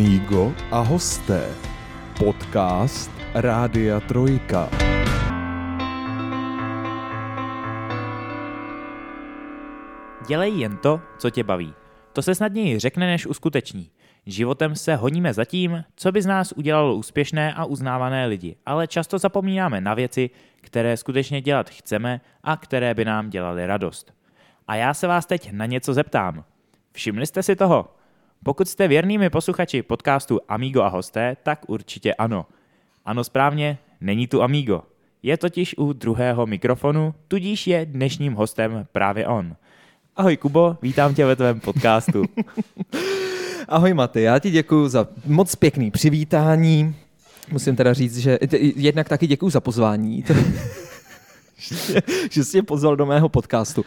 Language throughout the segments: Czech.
Amigo a hosté. Podcast Rádia Trojka. Dělej jen to, co tě baví. To se snadněji řekne, než uskuteční. Životem se honíme za tím, co by z nás udělalo úspěšné a uznávané lidi, ale často zapomínáme na věci, které skutečně dělat chceme a které by nám dělaly radost. A já se vás teď na něco zeptám. Všimli jste si toho? Pokud jste věrnými posluchači podcastu Amigo a hosté, tak určitě ano. Ano správně, není tu Amigo. Je totiž u druhého mikrofonu, tudíž je dnešním hostem právě on. Ahoj Kubo, vítám tě ve tvém podcastu. Ahoj Maty, já ti děkuji za moc pěkný přivítání. Musím teda říct, že jednak taky děkuji za pozvání, že jsi mě pozval do mého podcastu.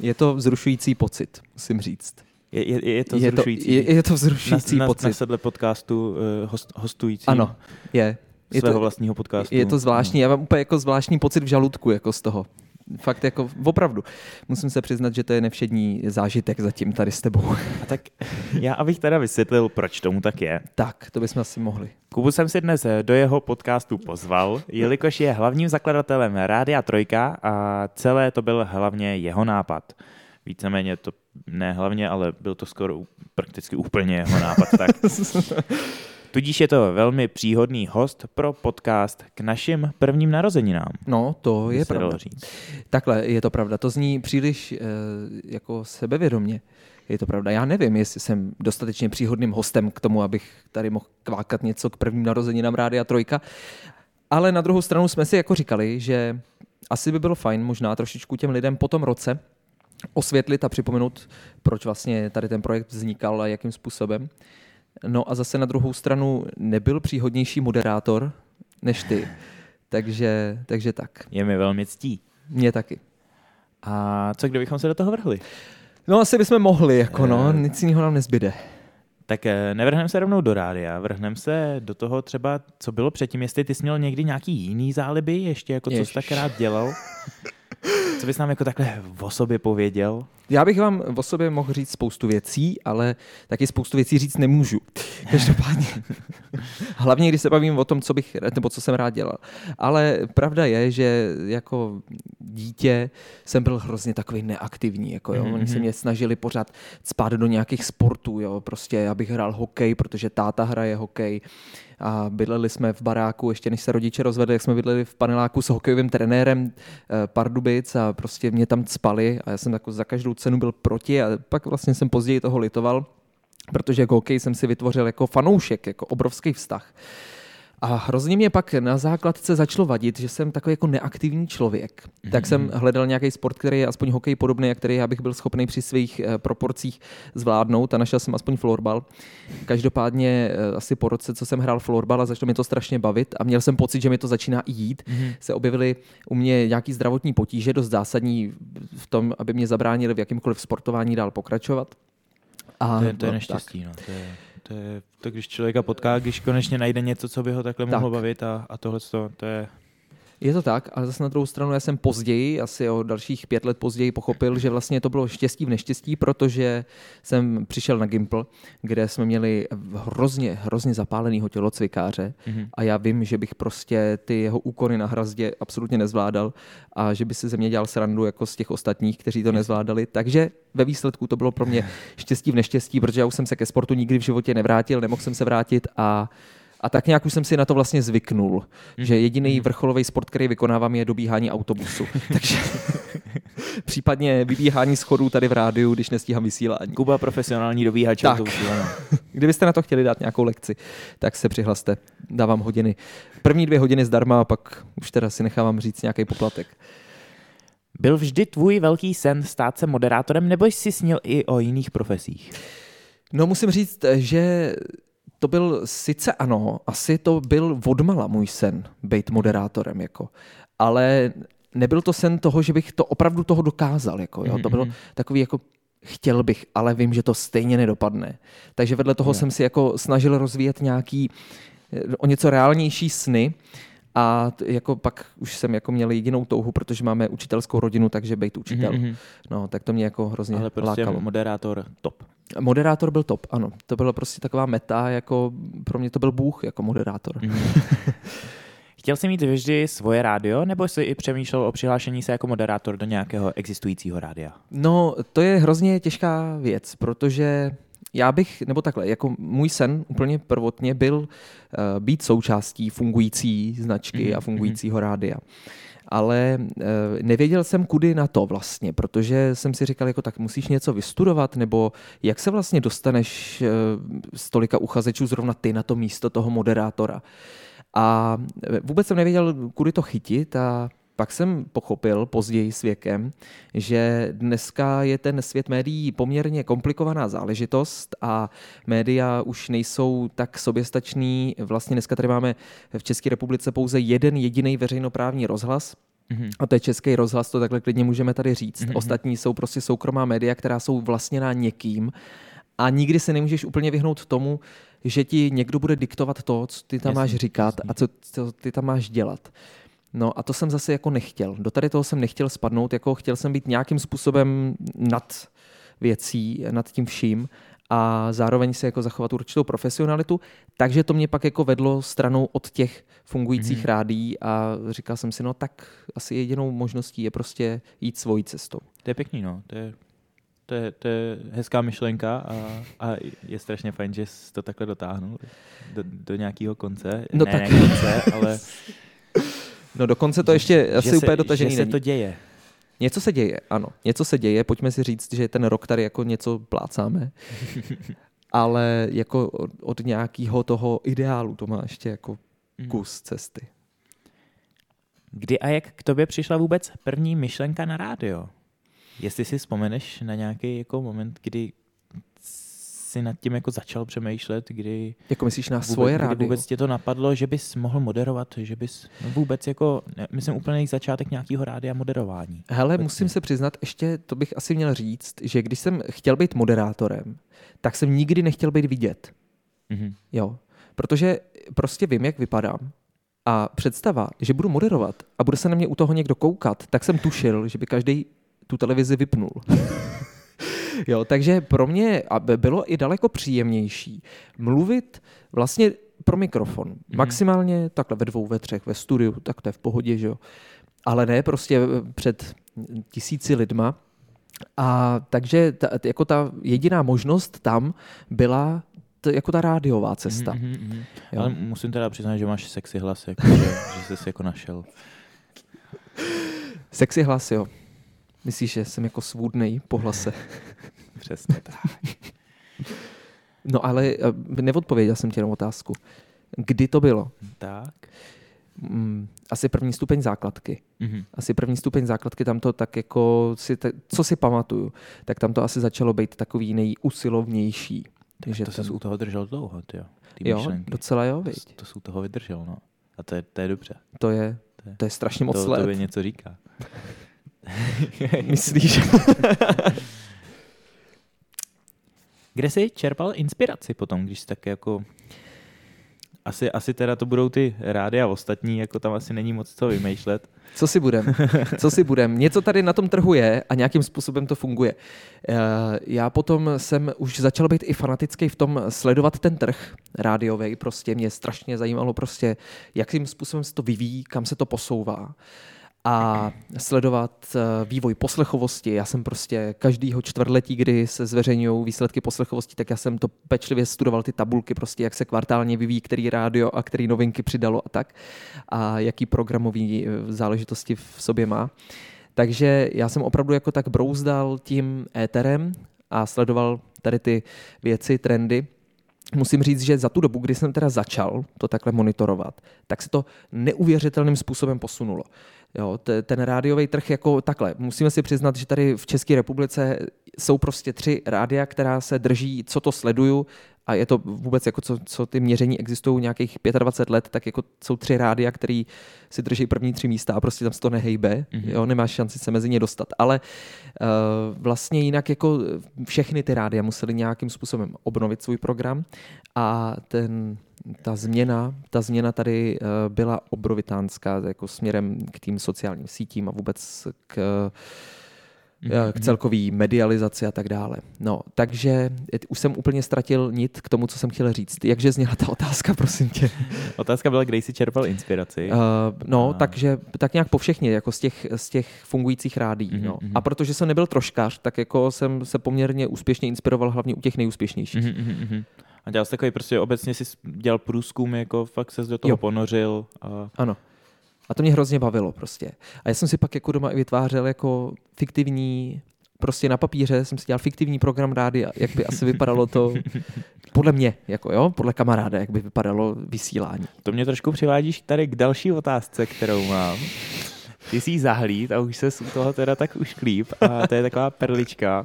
Je to vzrušující pocit, musím říct. Je, je, je to Je to, vzrušující. je, je to vzrušující na, na, pocit. Na sedle podcastu uh, host, hostující Ano, je. Je svého to, vlastního podcastu. je to zvláštní, já mám úplně jako zvláštní pocit v žaludku jako z toho. Fakt jako opravdu. Musím se přiznat, že to je nevšední zážitek zatím tady s tebou. A tak já abych teda vysvětlil, proč tomu tak je. Tak, to bychom asi mohli. Kubu jsem si dnes do jeho podcastu pozval, jelikož je hlavním zakladatelem Rádia Trojka a celé to byl hlavně jeho nápad. Víceméně to ne hlavně, ale byl to skoro prakticky úplně jeho nápad. Tak. Tudíž je to velmi příhodný host pro podcast k našim prvním narozeninám. No, to je pravda. říct. Takhle, je to pravda. To zní příliš e, jako sebevědomě. Je to pravda. Já nevím, jestli jsem dostatečně příhodným hostem k tomu, abych tady mohl kvákat něco k prvním narozeninám Rádia Trojka. Ale na druhou stranu jsme si jako říkali, že asi by bylo fajn možná trošičku těm lidem po tom roce osvětlit a připomenout, proč vlastně tady ten projekt vznikal a jakým způsobem. No a zase na druhou stranu nebyl příhodnější moderátor než ty. Takže, takže tak. Je mi velmi ctí. Mě taky. A co kdybychom se do toho vrhli? No asi bychom mohli, jako no, Eh. nic jiného nám nezbyde. Tak eh, nevrhneme se rovnou do rádia, vrhneme se do toho třeba, co bylo předtím, jestli ty jsi měl někdy nějaký jiný záliby, ještě jako co jsi tak rád dělal. Co bys nám jako takhle o sobě pověděl? Já bych vám o sobě mohl říct spoustu věcí, ale taky spoustu věcí říct nemůžu. Každopádně. Hlavně, když se bavím o tom, co bych, nebo co jsem rád dělal. Ale pravda je, že jako dítě jsem byl hrozně takový neaktivní. Jako, jo. Oni se mě snažili pořád spát do nějakých sportů. Jo. Prostě abych hrál hokej, protože táta hraje hokej. A bydleli jsme v baráku, ještě než se rodiče rozvedli, jak jsme bydleli v paneláku s hokejovým trenérem eh, Pardubic a prostě mě tam spali a já jsem jako za každou cenu byl proti a pak vlastně jsem později toho litoval, protože k hokej jsem si vytvořil jako fanoušek, jako obrovský vztah. A hrozně mě pak na základce začalo vadit, že jsem takový jako neaktivní člověk. Mm-hmm. Tak jsem hledal nějaký sport, který je aspoň hokej podobný, a který já bych byl schopný při svých eh, proporcích zvládnout a našel jsem aspoň florbal. Každopádně eh, asi po roce, co jsem hrál florbal a začalo mě to strašně bavit a měl jsem pocit, že mi to začíná i jít, mm-hmm. se objevily u mě nějaký zdravotní potíže, dost zásadní v tom, aby mě zabránili v jakýmkoliv sportování dál pokračovat. A, To je, to je no, neštěstí, no. To je, to je to, když člověka potká, když konečně najde něco, co by ho takhle mohlo Tak. bavit a, a tohle to, to je... Je to tak, ale zase na druhou stranu já jsem později, asi o dalších pět let později pochopil, že vlastně to bylo štěstí v neštěstí, protože jsem přišel na Gimple, kde jsme měli hrozně, hrozně zapálenýho tělocvikáře Mhm. a já vím, že bych prostě ty jeho úkony na hrazdě absolutně nezvládal a že by si ze mě dělal srandu jako z těch ostatních, kteří to nezvládali. Takže ve výsledku to bylo pro mě štěstí v neštěstí, protože já už jsem se ke sportu nikdy v životě nevrátil, nemohl jsem se vrátit a a tak nějak už jsem si na to vlastně zvyknul, že jediný vrcholový sport, který vykonávám, je dobíhání autobusu. Takže případně vybíhání schodů tady v rádiu, když nestíhám vysílání. Kuba profesionální dobíhač. Tak. autobusu, ano. Kdybyste na to chtěli dát nějakou lekci, tak se přihlaste. Dávám hodiny. První dvě hodiny zdarma a pak už teda si nechávám říct nějaký poplatek. Byl vždy tvůj velký sen stát se moderátorem, nebo jsi snil i o jiných profesích? No musím říct, že to byl sice ano, asi to byl odmala můj sen, být moderátorem, jako. ale nebyl to sen toho, že bych to opravdu toho dokázal, jako, jo. to bylo takový jako chtěl bych, ale vím, že to stejně nedopadne. Takže vedle toho jsem si jako snažil rozvíjet nějaký eh, o něco reálnější sny a jako pak už jsem jako měl jedinou touhu, protože máme učitelskou rodinu, takže být učitel. Mhm, mhm. No, tak to mě jako hrozně Ale prostě lákalo. moderátor top. Moderátor byl top, ano. To byla prostě taková meta, jako pro mě to byl Bůh jako moderátor. Mhm. Chtěl jsi mít vždy svoje rádio, nebo jsi i přemýšlel o přihlášení se jako moderátor do nějakého existujícího rádia? No, to je hrozně těžká věc, protože já bych, nebo takhle, jako můj sen úplně prvotně byl uh, být součástí fungující značky Mhm, a fungujícího rádia. Ale uh, nevěděl jsem, kudy na to vlastně, protože jsem si říkal, jako tak musíš něco vystudovat, nebo jak se vlastně dostaneš uh, z tolika uchazečů zrovna ty na to místo toho moderátora. A eh, vůbec jsem nevěděl, kudy to chytit a pak jsem pochopil později s věkem, že dneska je ten svět médií poměrně komplikovaná záležitost a média už nejsou tak soběstačný. Vlastně dneska tady máme v České republice pouze jeden jediný veřejnoprávní rozhlas, Mhm. a to je Český rozhlas, to takhle klidně můžeme tady říct. Mhm. Ostatní jsou prostě soukromá média, která jsou vlastněná někým a nikdy se nemůžeš úplně vyhnout tomu, že ti někdo bude diktovat to, co ty tam máš říkat a co, co ty tam máš dělat. No a to jsem zase jako nechtěl. Do tady toho jsem nechtěl spadnout, jako chtěl jsem být nějakým způsobem nad věcí, nad tím vším a zároveň si jako zachovat určitou profesionalitu, takže to mě pak jako vedlo stranou od těch fungujících Mhm. mm-hmm. rádí a říkal jsem si, no tak asi jedinou možností je prostě jít svojí cestou. To je pěkný, no. To je, to je, to je hezká myšlenka a, a je strašně fajn, že jsi to takhle dotáhnul do, do nějakého konce. No ne, tak- ne konce, ale No dokonce to ještě asi že úplně se, dotažený že se není. to děje. Něco se děje, ano. Něco se děje, pojďme si říct, že ten rok tady jako něco plácáme. Ale jako od, od nějakého toho ideálu to má ještě jako Mhm. kus cesty. Kdy a jak k tobě přišla vůbec první myšlenka na rádio? Jestli si vzpomeneš na nějaký jako moment, kdy si nad tím jako začal přemýšlet, kdy Jako myslíš na vůbec, svoje rádio? vůbec tě to napadlo, že bys mohl moderovat, že bys no vůbec jako, ne, myslím úplný začátek nějakého rádia moderování. Hele, obecně. musím se přiznat, ještě to bych asi měl říct, že když jsem chtěl být moderátorem, tak jsem nikdy nechtěl být vidět. Mhm. Jo. Protože prostě vím, jak vypadám. A představa, že budu moderovat a bude se na mě u toho někdo koukat, tak jsem tušil, že by každý tu televizi vypnul. jo, takže pro mě bylo i daleko příjemnější mluvit vlastně pro mikrofon. Mhm. Maximálně takhle ve dvou, ve třech, ve studiu, tak to je v pohodě, že jo. Ale ne prostě před tisíci lidma. A takže ta, jako ta jediná možnost tam byla t, jako ta rádiová cesta. Mhm, mhm, mhm. Jo. Ale musím teda přiznat, že máš sexy hlas, jako, že, že jsi jako našel. Sexy hlas, jo. Myslíš, že jsem jako svůdnej po hlase? Přesně tak. No ale eh, neodpověděl jsem ti jenom otázku. Kdy to bylo? tak. Mm, asi první stupeň základky. Mhm. Asi první stupeň základky, tam to tak jako, si co si pamatuju, tak tam to asi začalo být takový nejusilovnější. Takže to tam- jsi u toho držel dlouho, ty jo. Ty jo, myšlenky. docela jo, To, viď? jsi- to jsi u toho vydržel, no. A to je, to je dobře. To je, To je- to je strašně moc to, let. to by něco říká. Myslíš? Kde jsi čerpal inspiraci potom, když jsi tak jako... Asi, asi teda to budou ty rády a ostatní, jako tam asi není moc co vymýšlet. Co si budem? Co si budem? Něco tady na tom trhu je a nějakým způsobem to funguje. Eh, Já potom jsem už začal být i fanatický v tom sledovat ten trh rádiový. Prostě mě strašně zajímalo prostě, jakým způsobem se to vyvíjí, kam se to posouvá a sledovat eh, vývoj poslechovosti. Já jsem prostě každýho čtvrtletí, kdy se zveřejňují výsledky poslechovosti, tak já jsem to pečlivě studoval ty tabulky, prostě jak se kvartálně vyvíjí, který rádio a který novinky přidalo a tak a jaký programový eh, záležitosti v sobě má. Takže já jsem opravdu jako tak brouzdal tím éterem a sledoval tady ty věci, trendy. Musím říct, že za tu dobu, kdy jsem teda začal to takhle monitorovat, tak se to neuvěřitelným způsobem posunulo. Jo, te- ten rádiový trh jako takhle. Musíme si přiznat, že tady v České republice jsou prostě tři rádia, která se drží, co to sleduju, a je to vůbec jako co, co ty měření existují nějakých 25 let, tak jako jsou tři rádia, který si drží první tři místa a prostě tam se to nehejbe, Mhm. mm-hmm. jo, nemáš šanci se mezi ně dostat. Ale uh, vlastně jinak jako všechny ty rádia museli nějakým způsobem obnovit svůj program a ten, ta změna, ta změna tady uh, byla obrovitánská jako směrem k tým sociálním sítím a vůbec k eh, k celkový medializaci a tak dále. No, takže už jsem úplně ztratil nit k tomu, co jsem chtěl říct. Jakže zněla ta otázka, prosím tě? Otázka byla, kde jsi čerpal inspiraci. Uh, no, a... takže tak nějak po všechně, jako z těch, z těch fungujících rádí. Mm-hmm. No. A protože jsem nebyl troškař, tak jako jsem se poměrně úspěšně inspiroval hlavně u těch nejúspěšnějších. Mm-hmm. A dělal jsi takový prostě obecně si dělal průzkum, jako fakt se do toho jo. ponořil. A... Ano. A to mě hrozně bavilo prostě. A já jsem si pak jako doma i vytvářel jako fiktivní, prostě na papíře jsem si dělal fiktivní program rády, jak by asi vypadalo to podle mě, jako jo, podle kamaráda, jak by vypadalo vysílání. To mě trošku přivádíš tady k další otázce, kterou mám. Ty jsi zahlít a už se u toho teda tak už klíp a to je taková perlička.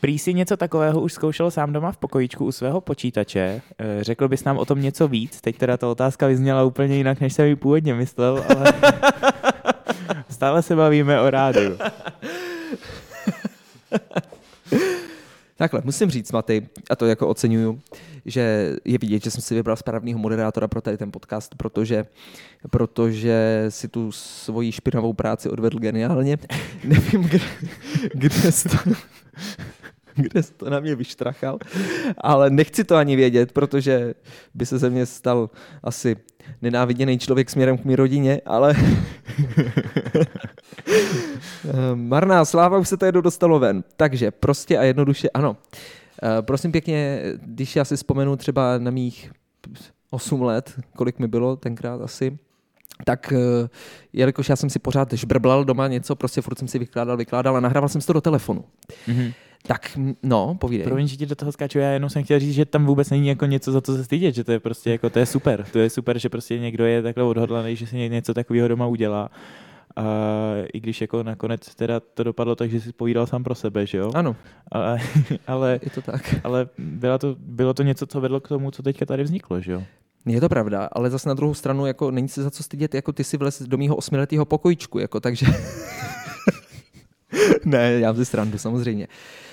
Prý si něco takového už zkoušel sám doma v pokojíčku u svého počítače. Eh, řekl bys nám o tom něco víc? Teď teda ta otázka vyzněla úplně jinak, než jsem ji původně myslel, ale stále se bavíme o rádiu. Takhle, musím říct, Matej, a to jako oceňuju, že je vidět, že jsem si vybral správného moderátora pro tady ten podcast, protože, protože si tu svoji špinavou práci odvedl geniálně. Nevím, kde, kde jsi to, kde jsi to na mě vyštrachal, ale nechci to ani vědět, protože by se ze mě stal asi nenáviděný člověk směrem k mé rodině, ale marná sláva už se to jednou dostalo ven. Takže prostě a jednoduše ano. Eh, prosím pěkně, když já si vzpomenu třeba na mých 8 let, kolik mi bylo tenkrát asi, tak eh, jelikož já jsem si pořád žbrblal doma něco, prostě furt jsem si vykládal, vykládal a nahrával jsem si to do telefonu. Mm-hmm. Tak no, povídej. Promiň, že ti do toho skáču, já jenom jsem chtěl říct, že tam vůbec není jako něco, za co se stydět, že to je prostě jako, to je super. To je super, že prostě někdo je takhle odhodlaný, že si něco takového doma udělá. A i když jako nakonec teda to dopadlo tak, že jsi povídal sám pro sebe, že jo? Ano. Ale, ale, je to tak. ale bylo, to, bylo to něco, co vedlo k tomu, co teďka tady vzniklo, že jo? Je to pravda, ale zase na druhou stranu jako není se za co stydět, jako ty si vlez do mýho osmiletého pokojičku, jako takže... ne, já si srandu, samozřejmě. Uh,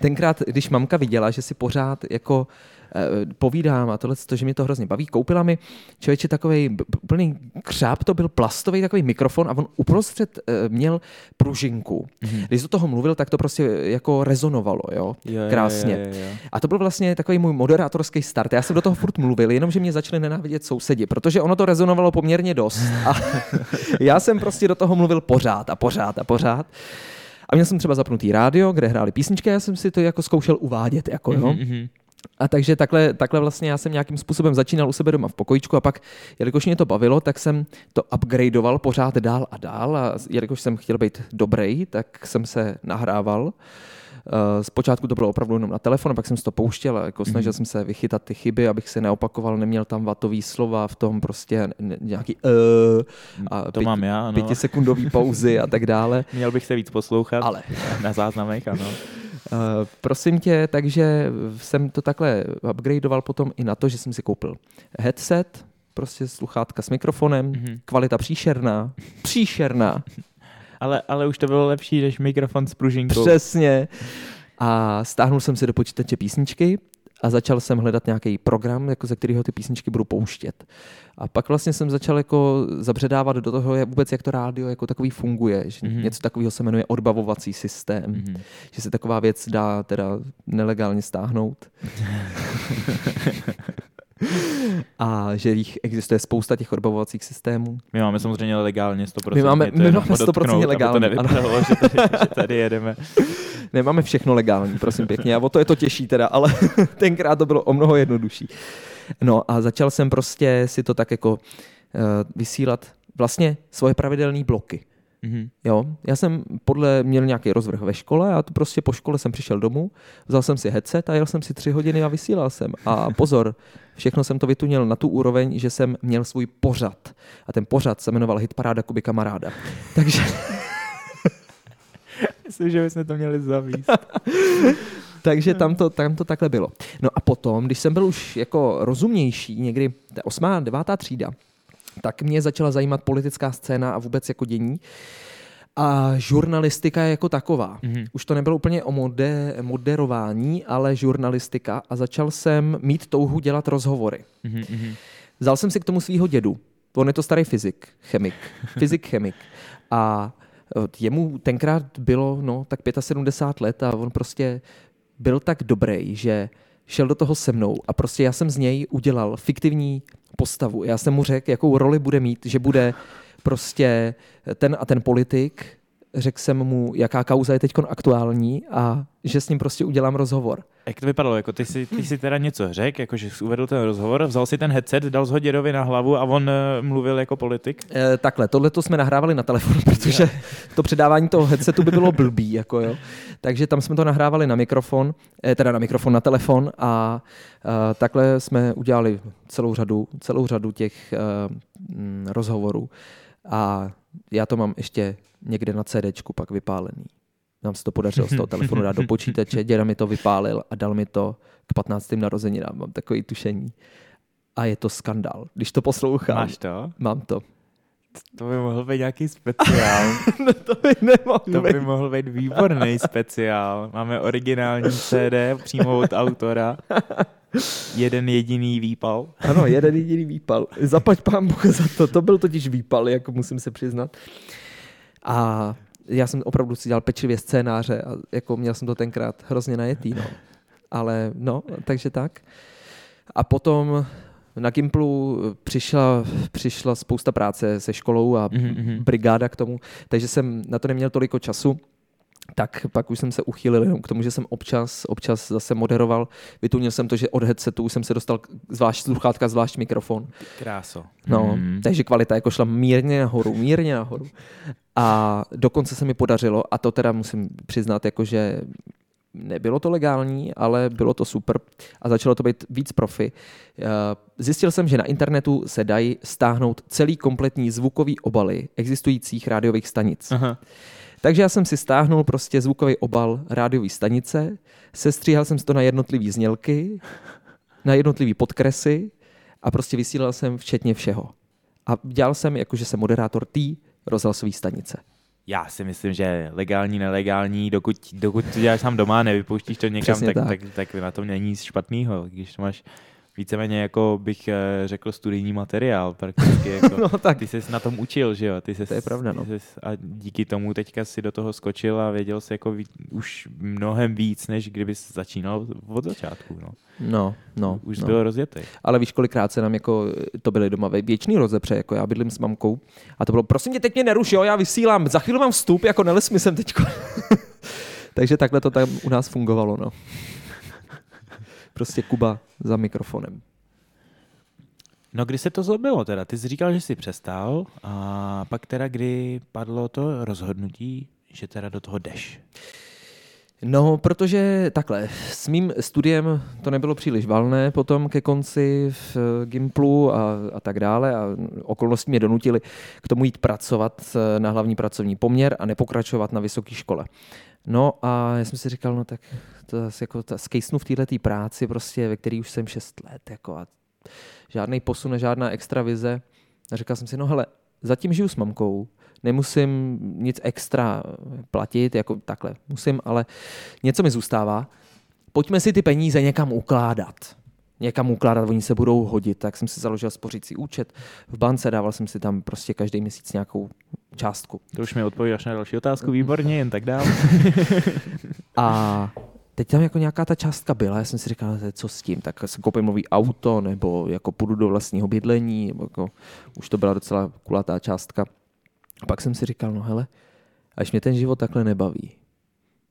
tenkrát, když mamka viděla, že si pořád jako Eh, povídám a tohle, to, že mě to hrozně baví. Koupila mi člověče takový úplný křáp, to byl plastový takový mikrofon a on uprostřed eh, měl pružinku. Mm-hmm. Když do toho mluvil, tak to prostě jako rezonovalo, jo, krásně. Jo, jo, jo. A to byl vlastně takový můj moderátorský start. Já jsem do toho furt mluvil, jenomže mě začali nenávidět sousedi, protože ono to rezonovalo poměrně dost. A já jsem prostě do toho mluvil pořád a pořád a pořád. A měl jsem třeba zapnutý rádio, kde hráli písničky, já jsem si to jako zkoušel uvádět, jako jo. Mm-hmm. A takže takhle, takhle vlastně já jsem nějakým způsobem začínal u sebe doma v pokojičku a pak, jelikož mě to bavilo, tak jsem to upgradeoval pořád dál a dál a jelikož jsem chtěl být dobrý, tak jsem se nahrával. Eh, zpočátku to bylo opravdu jenom na telefon, pak jsem si to pouštěl jako snažil mm-hmm. jsem se vychytat ty chyby, abych se neopakoval, neměl tam vatový slova v tom prostě nějaký uh, a to pěti, mám já, no. pětisekundový pauzy a tak dále. Měl bych se víc poslouchat Ale. na záznamech, ano. Uh, prosím tě, takže jsem to takhle upgradeoval potom i na to, že jsem si koupil headset, prostě sluchátka s mikrofonem, mm-hmm. kvalita příšerná, příšerná. Ale, ale už to bylo lepší než mikrofon s pružinkou. Přesně. A stáhnul jsem si do počítače písničky a začal jsem hledat nějaký program, jako ze kterého ty písničky budu pouštět. A pak vlastně jsem začal jako zabředávat do toho, jak vůbec jak to rádio jako takový funguje. Že mm-hmm. Něco takového se jmenuje odbavovací systém. Mm-hmm. Že se taková věc dá teda nelegálně stáhnout. a že jich existuje spousta těch odbavovacích systémů. My máme samozřejmě legálně 100%. My máme, my máme 100% legálně. Aby to nevypadalo, že tady, že tady jedeme. Nemáme všechno legální, prosím pěkně. A o to je to těžší teda, ale tenkrát to bylo o mnoho jednodušší. No a začal jsem prostě si to tak jako uh, vysílat vlastně svoje pravidelné bloky. Mm-hmm. Jo, já jsem podle měl nějaký rozvrh ve škole a to prostě po škole jsem přišel domů, vzal jsem si headset a jel jsem si tři hodiny a vysílal jsem. A pozor, všechno jsem to vytunil na tu úroveň, že jsem měl svůj pořad. A ten pořad se jmenoval Hitparáda Kuby kamaráda. Takže... Myslím, že bychom to měli zavíst. Takže tam to, tam to takhle bylo. No a potom, když jsem byl už jako rozumnější, někdy osmá, devátá třída, tak mě začala zajímat politická scéna a vůbec jako dění. A žurnalistika jako taková. Mm-hmm. Už to nebylo úplně o mode, moderování, ale žurnalistika a začal jsem mít touhu dělat rozhovory. Mm-hmm. Vzal jsem si k tomu svého dědu. On je to starý fyzik, chemik. Fyzik, chemik. A Jemu tenkrát bylo no, tak 75 let a on prostě byl tak dobrý, že šel do toho se mnou a prostě já jsem z něj udělal fiktivní postavu. Já jsem mu řekl, jakou roli bude mít, že bude prostě ten a ten politik, řekl jsem mu, jaká kauza je teď aktuální a že s ním prostě udělám rozhovor. Jak to vypadalo? Jako ty, si, ty si teda něco řekl, jako že jsi uvedl ten rozhovor, vzal si ten headset, dal ho dědovi na hlavu a on uh, mluvil jako politik? E, takhle, tohle to jsme nahrávali na telefon, protože to předávání toho headsetu by bylo blbý. Jako jo. Takže tam jsme to nahrávali na mikrofon, e, teda na mikrofon, na telefon a e, takhle jsme udělali celou řadu, celou řadu těch e, m, rozhovorů. A já to mám ještě někde na CDčku pak vypálený. Nám se to podařilo z toho telefonu dát do počítače, děda mi to vypálil a dal mi to k 15. narozeninám. Mám takový tušení. A je to skandál. Když to poslouchám. Máš to? Mám to. To by mohl být nějaký speciál. no to by nemohl To by mohl být výborný speciál. Máme originální CD přímo od autora. Jeden jediný výpal. Ano, jeden jediný výpal. Zaplať pán Bůh za to. To byl totiž výpal, jako musím se přiznat. A já jsem opravdu si dělal pečlivě scénáře a jako měl jsem to tenkrát hrozně najetý, no. Ale no, takže tak. A potom na Gimplu přišla, přišla spousta práce se školou a mm-hmm. brigáda k tomu, takže jsem na to neměl toliko času tak pak už jsem se uchýlil jenom k tomu, že jsem občas, občas zase moderoval. Vytunil jsem to, že od headsetu už jsem se dostal zvlášť sluchátka, zvlášť mikrofon. Kráso. No, mm. takže kvalita jako šla mírně nahoru, mírně nahoru. A dokonce se mi podařilo, a to teda musím přiznat, jako že nebylo to legální, ale bylo to super a začalo to být víc profi. Eh, zjistil jsem, že na internetu se dají stáhnout celý kompletní zvukový obaly existujících rádiových stanic. Aha. Takže já jsem si stáhnul prostě zvukový obal rádiové stanice, sestříhal jsem si to na jednotlivé znělky, na jednotlivé podkresy a prostě vysílal jsem včetně všeho. A dělal jsem, jakože jsem moderátor té rozhlasové stanice. Já si myslím, že legální, nelegální, dokud, dokud to děláš sám doma, nevypouštíš to někam, tak, tak. Tak, tak na tom není nic špatného. Když máš víceméně jako bych eh, řekl studijní materiál prakticky. Jako, no, tak. Ty jsi na tom učil, že jo? Ty jsi, to je pravda, no. Jsi, a díky tomu teďka si do toho skočil a věděl jsi jako ví, už mnohem víc, než kdyby jsi začínal od začátku. No, no. no už no. byl rozjetý. Ale víš, kolikrát se nám jako, to byly doma věčný rozepře, jako já bydlím s mamkou a to bylo, prosím tě, teď mě neruš, jo, já vysílám, za chvíli mám vstup, jako neles mi sem teďko. Takže takhle to tam u nás fungovalo, no. Prostě Kuba za mikrofonem. No kdy se to zlobilo teda? Ty jsi říkal, že jsi přestal a pak teda kdy padlo to rozhodnutí, že teda do toho jdeš? No, protože takhle, s mým studiem to nebylo příliš valné potom ke konci v Gimplu a, a tak dále a okolnosti mě donutily k tomu jít pracovat na hlavní pracovní poměr a nepokračovat na vysoké škole. No a já jsem si říkal, no tak to asi jako ta, skejsnu v této práci, prostě, ve které už jsem 6 let, jako a žádný posun, žádná extra vize. A říkal jsem si, no hele, zatím žiju s mamkou, nemusím nic extra platit, jako takhle, musím, ale něco mi zůstává. Pojďme si ty peníze někam ukládat. Někam ukládat, oni se budou hodit. Tak jsem si založil spořící účet v bance, dával jsem si tam prostě každý měsíc nějakou částku. To už mi odpovídáš na další otázku, výborně, jen tak dál. a teď tam jako nějaká ta částka byla, já jsem si říkal, co s tím, tak si koupím nový auto, nebo jako půjdu do vlastního bydlení, nebo jako, už to byla docela kulatá částka. A pak jsem si říkal, no hele, až mě ten život takhle nebaví,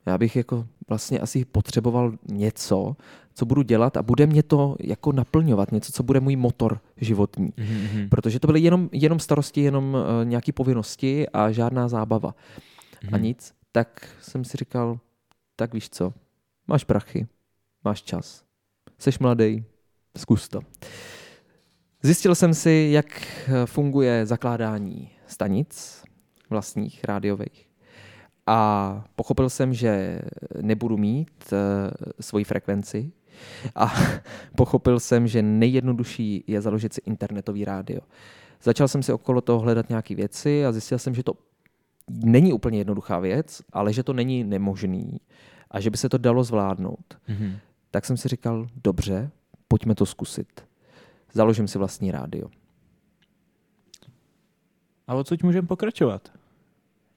já bych jako vlastně asi potřeboval něco, co budu dělat a bude mě to jako naplňovat, něco, co bude můj motor životní. Mm-hmm. Protože to byly jenom, jenom starosti, jenom uh, nějaké povinnosti a žádná zábava. Mm-hmm. A nic. Tak jsem si říkal, tak víš co, máš prachy, máš čas, jsi mladý, zkus to. Zjistil jsem si, jak funguje zakládání stanic vlastních rádiových a pochopil jsem, že nebudu mít uh, svoji frekvenci a pochopil jsem, že nejjednodušší je založit si internetový rádio. Začal jsem si okolo toho hledat nějaké věci a zjistil jsem, že to není úplně jednoduchá věc, ale že to není nemožný a že by se to dalo zvládnout. Mm-hmm. Tak jsem si říkal, dobře, pojďme to zkusit. Založím si vlastní rádio. A odsud můžeme pokračovat.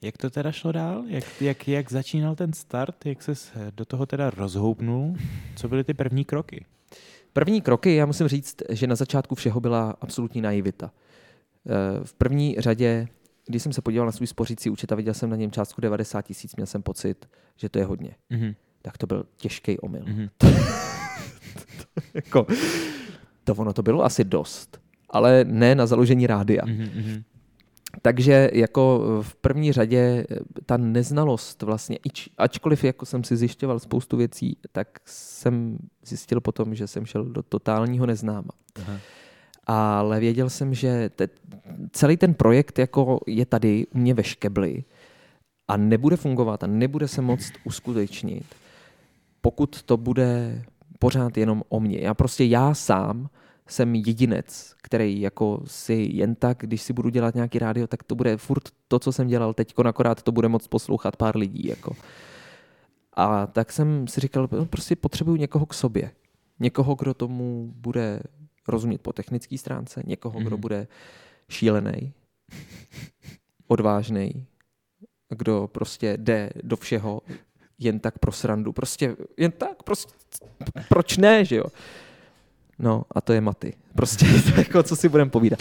Jak to teda šlo dál? Jak, jak, jak začínal ten start? Jak se do toho teda rozhoupnul? Co byly ty první kroky? První kroky, já musím říct, že na začátku všeho byla absolutní naivita. Eh, v první řadě, když jsem se podíval na svůj spořící účet a viděl jsem na něm částku 90 tisíc, měl jsem pocit, že to je hodně. Mm-hmm. Tak to byl těžký omyl. Mm-hmm. jako, to ono to bylo asi dost, ale ne na založení rádia. Mm-hmm. Takže jako v první řadě eh, ta neznalost vlastně, ačkoliv jako jsem si zjišťoval spoustu věcí, tak jsem zjistil potom, že jsem šel do totálního neznáma. Aha. Ale věděl jsem, že te, celý ten projekt jako je tady u mě ve škebli a nebude fungovat a nebude se moct uskutečnit, pokud to bude pořád jenom o mně. Já prostě já sám jsem jedinec, který jako si jen tak, když si budu dělat nějaký rádio, tak to bude furt to, co jsem dělal teď, akorát to bude moc poslouchat pár lidí. Jako. A tak jsem si říkal, no, prostě potřebuju někoho k sobě. Někoho, kdo tomu bude rozumět po technické stránce, někoho, mm-hmm. kdo mhm. bude šílený, odvážný, kdo prostě jde do všeho jen tak pro srandu. Prostě jen tak, prostě, proč ne, že jo? No a to je Maty. Prostě jako, co si budeme povídat.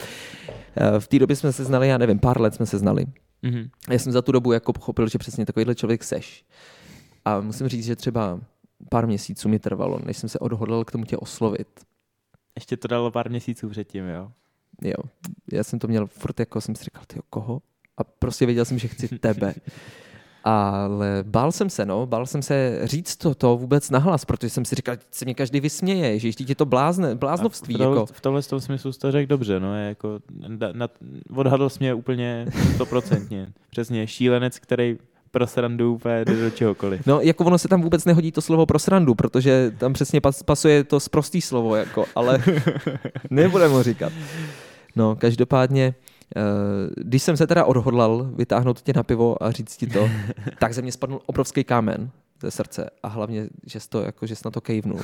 Eh, v té době jsme se znali, já nevím, pár let jsme se znali. Mm-hmm. Já jsem za tu dobu jako pochopil, že přesně takovýhle člověk seš. A musím říct, že třeba pár měsíců mi trvalo, než jsem se odhodlal k tomu tě oslovit. Ještě to dalo pár měsíců předtím, jo? Jo. Já jsem to měl furt jako, jsem si říkal, ty koho? A prostě věděl jsem, že chci tebe. Ale bál jsem se, no, bál jsem se říct to, to vůbec nahlas, protože jsem si říkal, že se mě každý vysměje, že ještě je to blázne, bláznovství. v, tohle, jako. v tomhle tom smyslu jsi to řekl dobře, no, je jako, na, odhadl jsi mě úplně stoprocentně. Přesně, šílenec, který pro srandu úplně do čehokoliv. No, jako ono se tam vůbec nehodí to slovo pro srandu, protože tam přesně pas, pasuje to sprostý slovo, jako, ale nebudeme ho říkat. No, každopádně, když jsem se teda odhodlal vytáhnout tě na pivo a říct ti to, tak ze mě spadl obrovský kámen ze srdce a hlavně, že jsi, to, jako, že jsi na to kejvnul.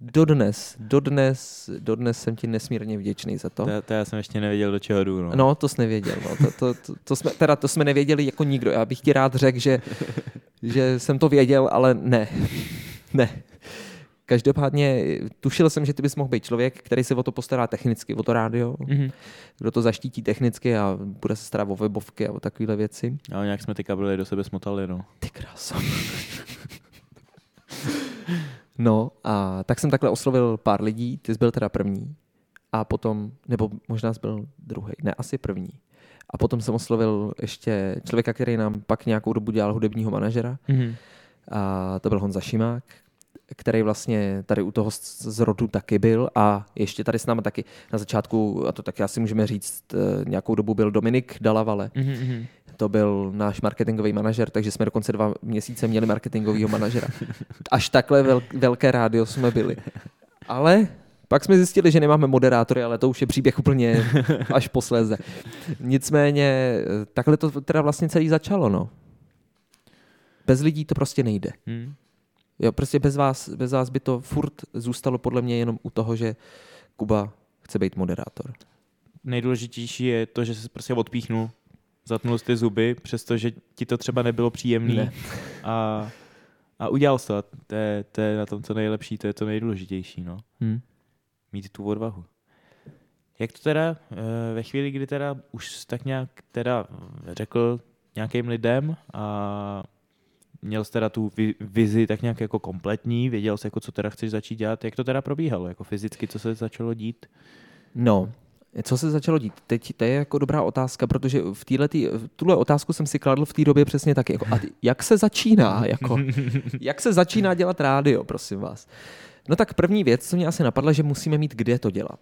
Dodnes, dodnes, dodnes jsem ti nesmírně vděčný za to. To, to já jsem ještě nevěděl, do čeho jdu. No, no to jsi nevěděl. No. To, to, to, to, jsme, teda to jsme nevěděli jako nikdo. Já bych ti rád řekl, že, že jsem to věděl, ale ne. Ne. Každopádně tušil jsem, že ty bys mohl být člověk, který se o to postará technicky, o to rádio, mm-hmm. kdo to zaštítí technicky a bude se starat o webovky a o takovéhle věci. Ale nějak jsme ty kabely do sebe smotali, no. Ty krása. no a tak jsem takhle oslovil pár lidí, ty jsi byl teda první a potom, nebo možná jsi byl druhý, ne, asi první. A potom jsem oslovil ještě člověka, který nám pak nějakou dobu dělal hudebního manažera. Mm-hmm. A to byl Honza Šimák, který vlastně tady u toho z rodu taky byl a ještě tady s námi taky na začátku, a to taky asi můžeme říct, eh, nějakou dobu byl Dominik Dalavale. Mm-hmm. To byl náš marketingový manažer, takže jsme dokonce dva měsíce měli marketingového manažera. Až takhle vel, velké rádio jsme byli. Ale pak jsme zjistili, že nemáme moderátory, ale to už je příběh úplně až posléze. Nicméně eh, takhle to teda vlastně celý začalo. No. Bez lidí to prostě nejde. Hmm. Jo, prostě bez vás, bez vás by to furt zůstalo podle mě jenom u toho, že Kuba chce být moderátor. Nejdůležitější je to, že se prostě odpíchnul, zatnul ty zuby, přestože ti to třeba nebylo příjemné. Ne. A, a udělal to. To je, to je na tom to nejlepší, to je to nejdůležitější. No. Hmm. Mít tu odvahu. Jak to teda eh, ve chvíli, kdy teda už tak nějak teda řekl nějakým lidem a měl jsi teda tu vizi tak nějak jako kompletní, věděl jsi, jako, co teda chceš začít dělat, jak to teda probíhalo, jako fyzicky, co se začalo dít? No, co se začalo dít? Teď to je jako dobrá otázka, protože v této, tuhle otázku jsem si kladl v té době přesně tak, jako, a jak se začíná, jako, jak se začíná dělat rádio, prosím vás. No tak první věc, co mě asi napadla, že musíme mít kde to dělat.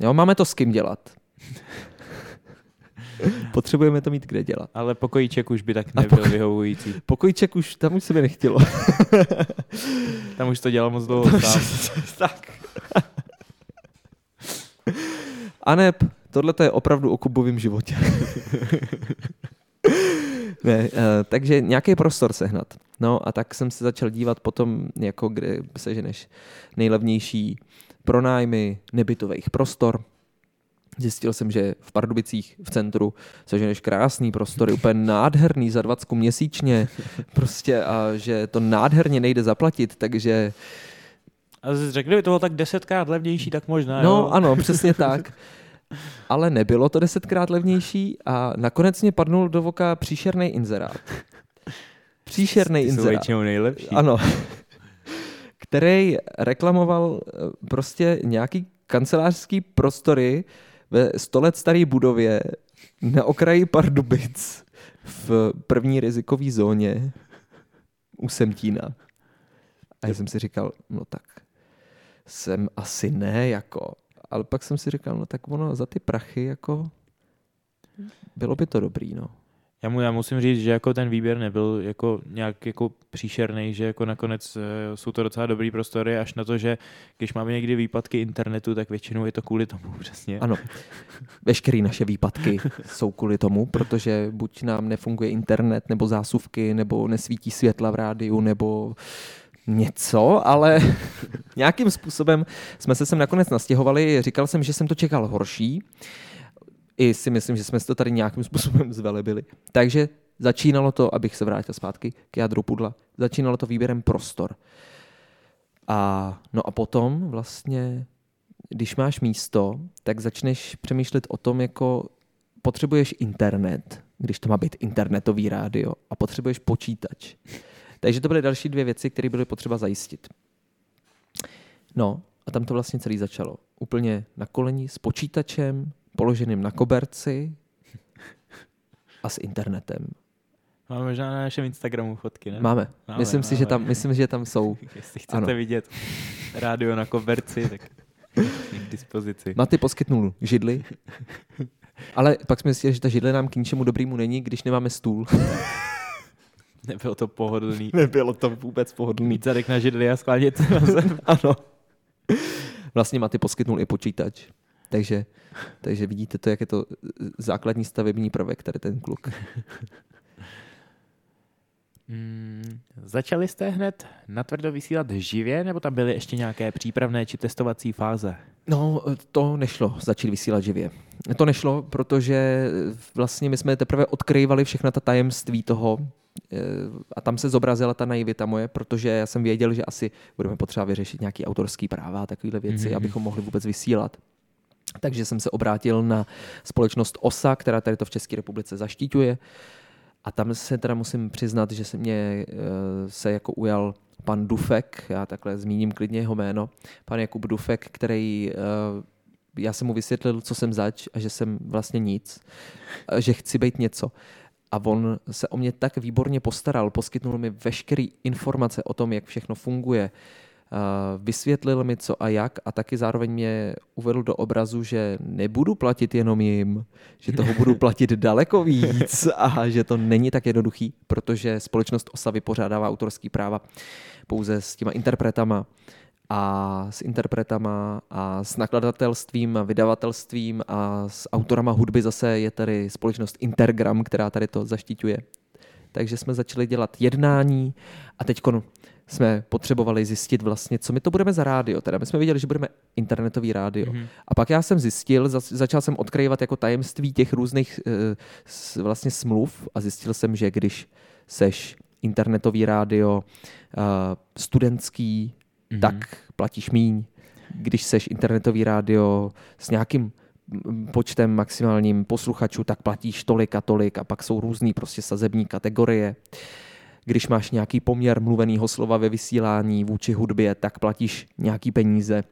Jo, máme to s kým dělat. Potřebujeme to mít kde dělat. Ale pokojíček už by tak nebyl pokoj... vyhovující. Pokojíček už, tam už se mi nechtělo. tam už to dělal moc dlouho sám. tak. Anep, tohle je opravdu o Kubovém životě. ne, uh, takže nějaký prostor sehnat. No a tak jsem se začal dívat potom, jako kde seženeš nejlevnější pronájmy nebytových prostor Zjistil jsem, že v Pardubicích v centru seženeš krásný prostory, úplně nádherný za 20 měsíčně, prostě a že to nádherně nejde zaplatit, takže A jsi řekl, kdyby to bylo tak desetkrát levnější, tak možná, No jo? ano, přesně tak. Ale nebylo to desetkrát levnější a nakonec mě padnul do voka příšerný inzerát. Příšerný jsou inzerát. většinou nejlepší. Ano. Který reklamoval eh, prostě nějaký kancelářský prostory ve 100 let staré budově na okraji Pardubic v první rizikové zóně u Semtína. A já jsem si říkal, no tak jsem asi ne, jako. Ale pak jsem si říkal, no tak ono za ty prachy, jako bylo by to dobrý, no. Já, mu, já musím říct, že jako ten výběr nebyl jako nějak jako příšerný, že jako nakonec eh, jsou to docela dobrý prostory, až na to, že když máme někdy výpadky internetu, tak většinou je to kvůli tomu přesně. Ano, veškeré naše výpadky jsou kvůli tomu, protože buď nám nefunguje internet, nebo zásuvky, nebo nesvítí světla v rádiu, nebo něco, ale nějakým způsobem jsme se sem nakonec nastěhovali. Říkal jsem, že jsem to čekal horší. I si myslím, že jsme si to tady nějakým způsobem zvelebili. Takže začínalo to, abych se vrátil zpátky k jádru pudla, začínalo to výběrem prostor. A no a potom vlastně když máš místo, tak začneš přemýšlet o tom, jako potřebuješ internet, když to má být internetový rádio, a potřebuješ počítač. Takže to byly další dvě věci, které byly potřeba zajistit. No, a tam to vlastně celý začalo. Úplně na koleni s počítačem, položeným na koberci a s internetem. Máme možná na našem Instagramu fotky, ne? Máme. Máme, Myslím si, že máme. tam, myslím, že tam jsou. Jestli chcete Ano. vidět rádio na koberci, tak k dispozici. Maty poskytnul židli, ale pak jsme zjistili, že ta židle nám k ničemu dobrýmu není, když nemáme stůl. Nebylo to pohodlný. Nebylo to vůbec pohodlný. Mít zadek na židli a sklánět se na zem. Ano. Vlastně Maty poskytnul i počítač. Takže, takže vidíte to, jak je to základní stavební prvek, tady ten kluk. Mm, začali jste hned natvrdo vysílat živě, nebo tam byly ještě nějaké přípravné či testovací fáze? No, to nešlo začít vysílat živě. To nešlo, protože vlastně my jsme teprve odkrývali všechna ta tajemství toho eh, a tam se zobrazila ta naivita moje, protože já jsem věděl, že asi budeme potřeba vyřešit nějaký autorský práva a takovéhle věci, Mhm. abychom mohli vůbec vysílat. Takže jsem se obrátil na společnost OSA, která tady to v České republice zaštiťuje. A tam se teda musím přiznat, že se mě eh, se jako ujal pan Dufek, já takhle zmíním klidně jeho jméno, pan Jakub Dufek, který eh, já jsem mu vysvětlil, co jsem zač a že jsem vlastně nic, a že chci být něco. A on se o mě tak výborně postaral, poskytnul mi veškeré informace o tom, jak všechno funguje, eh, vysvětlil mi co a jak a taky zároveň mě uvedl do obrazu, že nebudu platit jenom jim, že toho budu platit daleko víc a že to není tak jednoduchý, protože společnost OSA vypořádává autorský práva pouze s těma interpretama a s interpretama a s nakladatelstvím a vydavatelstvím a s autorama hudby zase je tady společnost Intergram, která tady to zaštiťuje. Takže jsme začali dělat jednání a teď jsme potřebovali zjistit vlastně, co my to budeme za rádio. Teda my jsme věděli, že budeme internetový rádio. Mhm. A pak já jsem zjistil, za- začal jsem odkrývat jako tajemství těch různých eh, s- vlastně smluv a zjistil jsem, že když seš internetový rádio eh, studentský, Mhm. tak platíš míň. Když seš internetový rádio s nějakým mm, počtem maximálním posluchačů, tak platíš tolik a tolik a pak jsou různý prostě sazební kategorie. Když máš nějaký poměr mluveného slova ve vysílání vůči hudbě, tak platíš nějaký peníze.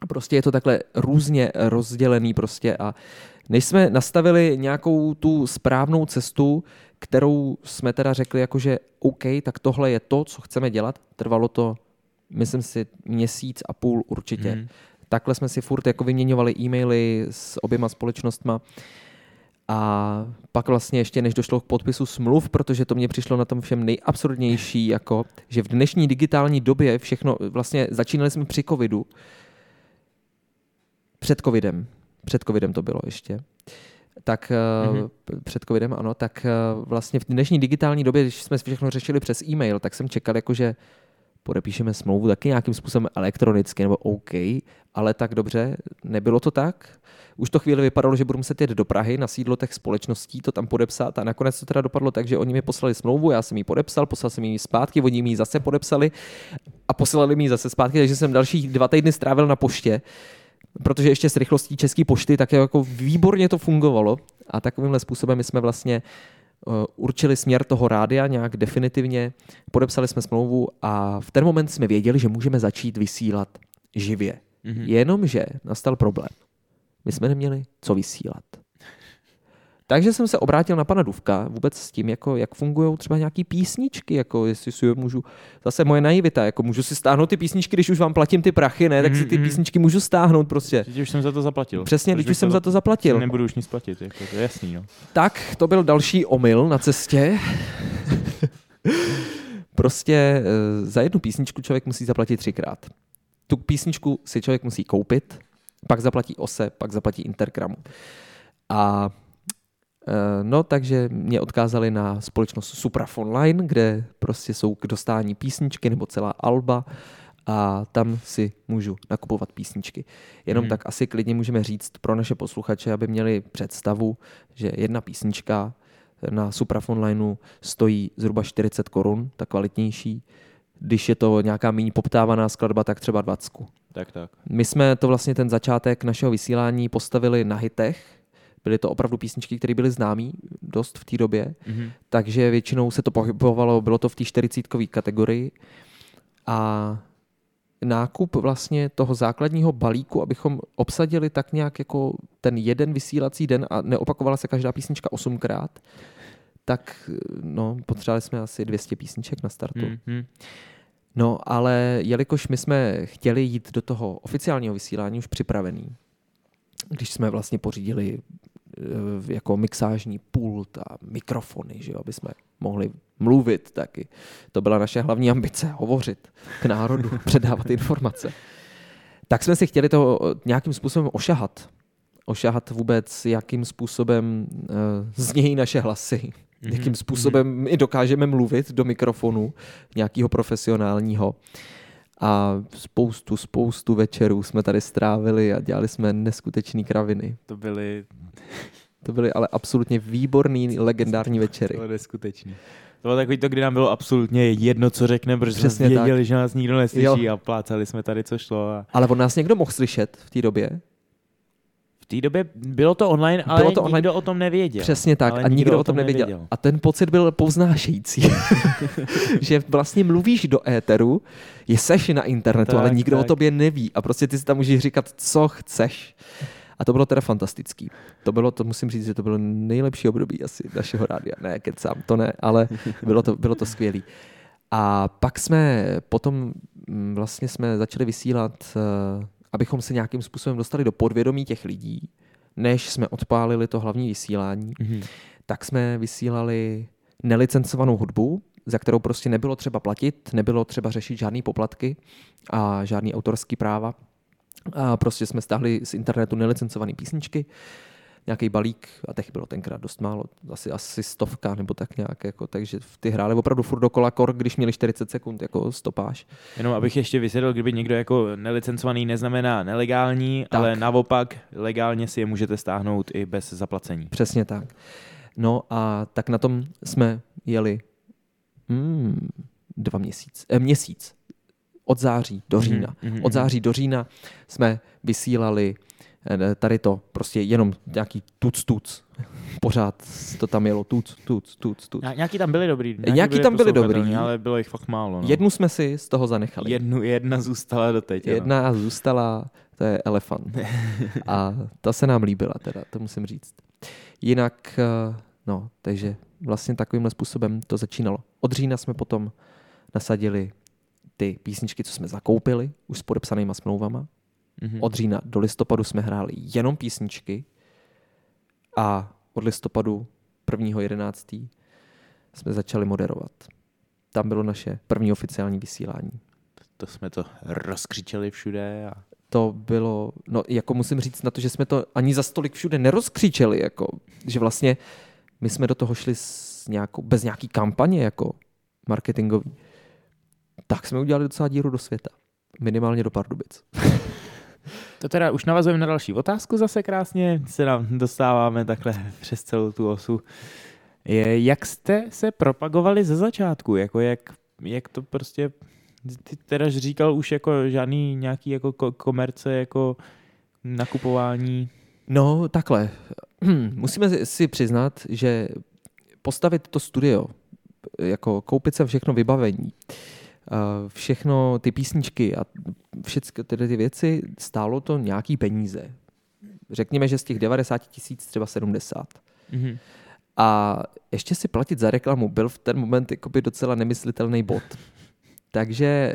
A prostě je to takhle různě rozdělený prostě a než jsme nastavili nějakou tu správnou cestu, kterou jsme teda řekli jakože OK, tak tohle je to, co chceme dělat. Trvalo to, myslím si, měsíc a půl určitě. Mhm. Takhle jsme si furt jako vyměňovali e-maily s oběma společnostma. A pak vlastně ještě než došlo k podpisu smluv, protože to mě přišlo na tom všem nejabsurdnější, jako, že v dnešní digitální době všechno, vlastně začínali jsme při covidu, před covidem, před covidem to bylo ještě, tak Mhm. mm-hmm. před covidem, ano, tak eh, vlastně v dnešní digitální době, když jsme všechno řešili přes e-mail, tak jsem čekal jako, že podepíšeme smlouvu taky nějakým způsobem elektronicky nebo OK, ale tak dobře, nebylo to tak. Už to chvíli vypadalo, že budu muset jít do Prahy na sídlo těch společností, to tam podepsat a nakonec to teda dopadlo tak, že oni mi poslali smlouvu, já jsem ji podepsal, poslal jsem ji zpátky, oni mi ji zase podepsali a poslali mi ji zase zpátky, takže jsem další dva týdny strávil na poště protože ještě s rychlostí České pošty tak jako výborně to fungovalo a takovýmhle způsobem my jsme vlastně určili směr toho rádia nějak definitivně, podepsali jsme smlouvu a v ten moment jsme věděli, že můžeme začít vysílat živě. Mm-hmm. Jenomže nastal problém. My jsme neměli co vysílat. Takže jsem se obrátil na pana Duvka vůbec s tím, jako, jak fungují třeba nějaký písničky, jako jestli si je můžu, zase moje naivita, jako můžu si stáhnout ty písničky, když už vám platím ty prachy, ne, tak si ty mhm, mhm. písničky můžu stáhnout prostě. Teď už jsem za to zaplatil. Přesně, když už jsem za to zaplatil. Nebudu už nic platit, jako to je jasný, no. Tak, to byl další omyl na cestě. prostě eh, za jednu písničku člověk musí zaplatit třikrát. Tu písničku si člověk musí koupit, pak zaplatí OSE, pak zaplatí Interkramu. A no, takže mě odkázali na společnost Supraf Online, kde prostě jsou k dostání písničky nebo celá alba a tam si můžu nakupovat písničky. Jenom hmm. tak asi klidně můžeme říct pro naše posluchače, aby měli představu, že jedna písnička na Supraf Online stojí zhruba 40 korun, ta kvalitnější. Když je to nějaká méně poptávaná skladba, tak třeba 20. Tak, tak. My jsme to vlastně ten začátek našeho vysílání postavili na hitech, Byly to opravdu písničky, které byly známé dost v té době, mm-hmm. takže většinou se to pohybovalo, bylo to v té 40 kategorii. A nákup vlastně toho základního balíku, abychom obsadili tak nějak jako ten jeden vysílací den a neopakovala se každá písnička osmkrát, tak no, potřebovali jsme asi 200 písniček na startu. Mm-hmm. No, ale jelikož my jsme chtěli jít do toho oficiálního vysílání už připravený, když jsme vlastně pořídili jako mixážní pult a mikrofony, že jo, aby jsme mohli mluvit taky. To byla naše hlavní ambice, hovořit k národu, předávat informace. Tak jsme si chtěli to nějakým způsobem ošahat. Ošahat vůbec, jakým způsobem uh, znějí naše hlasy, mm-hmm. jakým způsobem my dokážeme mluvit do mikrofonu nějakého profesionálního. A spoustu, spoustu večerů jsme tady strávili a dělali jsme neskutečné kraviny. To byly... to byly ale absolutně výborný, legendární večery. To bylo neskutečný. To bylo takový to, kdy nám bylo absolutně jedno, co řekne, protože Přesně jsme věděli, tak. že nás nikdo neslyší jo. a plácali jsme tady, co šlo. A... Ale on nás někdo mohl slyšet v té době? V té době bylo to online, ale bylo to online. nikdo o tom nevěděl. Přesně tak, a nikdo o tom nevěděl. nevěděl. A ten pocit byl povznášející. že vlastně mluvíš do éteru, je seš na internetu, tak, ale nikdo tak. o tobě neví. A prostě ty si tam můžeš říkat, co chceš. A to bylo teda fantastický. To bylo, to musím říct, že to bylo nejlepší období asi našeho rádia. Ne, kecám, to ne, ale bylo to, bylo to skvělé. A pak jsme potom mm, vlastně jsme začali vysílat uh, abychom se nějakým způsobem dostali do podvědomí těch lidí, než jsme odpálili to hlavní vysílání, mm-hmm. tak jsme vysílali nelicencovanou hudbu, za kterou prostě nebylo třeba platit, nebylo třeba řešit žádné poplatky a žádný autorský práva. A prostě jsme stáhli z internetu nelicencované písničky nějaký balík a těch bylo tenkrát dost málo, asi, asi stovka nebo tak nějak, jako, takže ty hráli opravdu furt dokola kor, když měli 40 sekund jako stopáž. Jenom abych ještě vysvětlil, kdyby někdo jako nelicencovaný neznamená nelegální, tak. ale naopak legálně si je můžete stáhnout i bez zaplacení. Přesně tak. No a tak na tom jsme jeli hmm, dva měsíc, eh, měsíc od září do mhm, října. Mm-hmm. Od září do října jsme vysílali tady to prostě jenom nějaký tuc, tuc. Pořád to tam jelo tuc, tuc, tuc, tuc. Nějaký tam byli dobrý. Nějaký, nějaký byli tam byli dobrý. Ale bylo jich fakt málo. No. Jednu jsme si z toho zanechali. Jednu, jedna zůstala do teď. Jedna no. zůstala, to je elefant. A ta se nám líbila teda, to musím říct. Jinak, eh, no, takže vlastně takovýmhle způsobem to začínalo. Od října jsme potom nasadili ty písničky, co jsme zakoupili, už s podepsanýma smlouvama. Mm-hmm. Od října do listopadu jsme hráli jenom písničky a od listopadu 1.11. jsme začali moderovat. Tam bylo naše první oficiální vysílání. To jsme to rozkřičeli všude. A... To bylo, no jako musím říct na to, že jsme to ani za stolik všude nerozkřičeli, jako, že vlastně my jsme do toho šli s nějakou, bez nějaký kampaně jako marketingový. tak jsme udělali docela díru do světa. Minimálně do Pardubic. To teda už navazujeme na další otázku zase krásně, se nám dostáváme takhle přes celou tu osu. Je, jak jste se propagovali ze začátku? Jako jak, jak to prostě, ty teda říkal už jako žádný nějaký jako komerce, jako nakupování? No takhle, musíme si přiznat, že postavit to studio, jako koupit se všechno vybavení, všechno ty písničky a všechny tyhle ty věci, stálo to nějaký peníze. Řekněme, že z těch 90 tisíc třeba 70. Mm-hmm. A ještě si platit za reklamu byl v ten moment jakoby docela nemyslitelný bod. Takže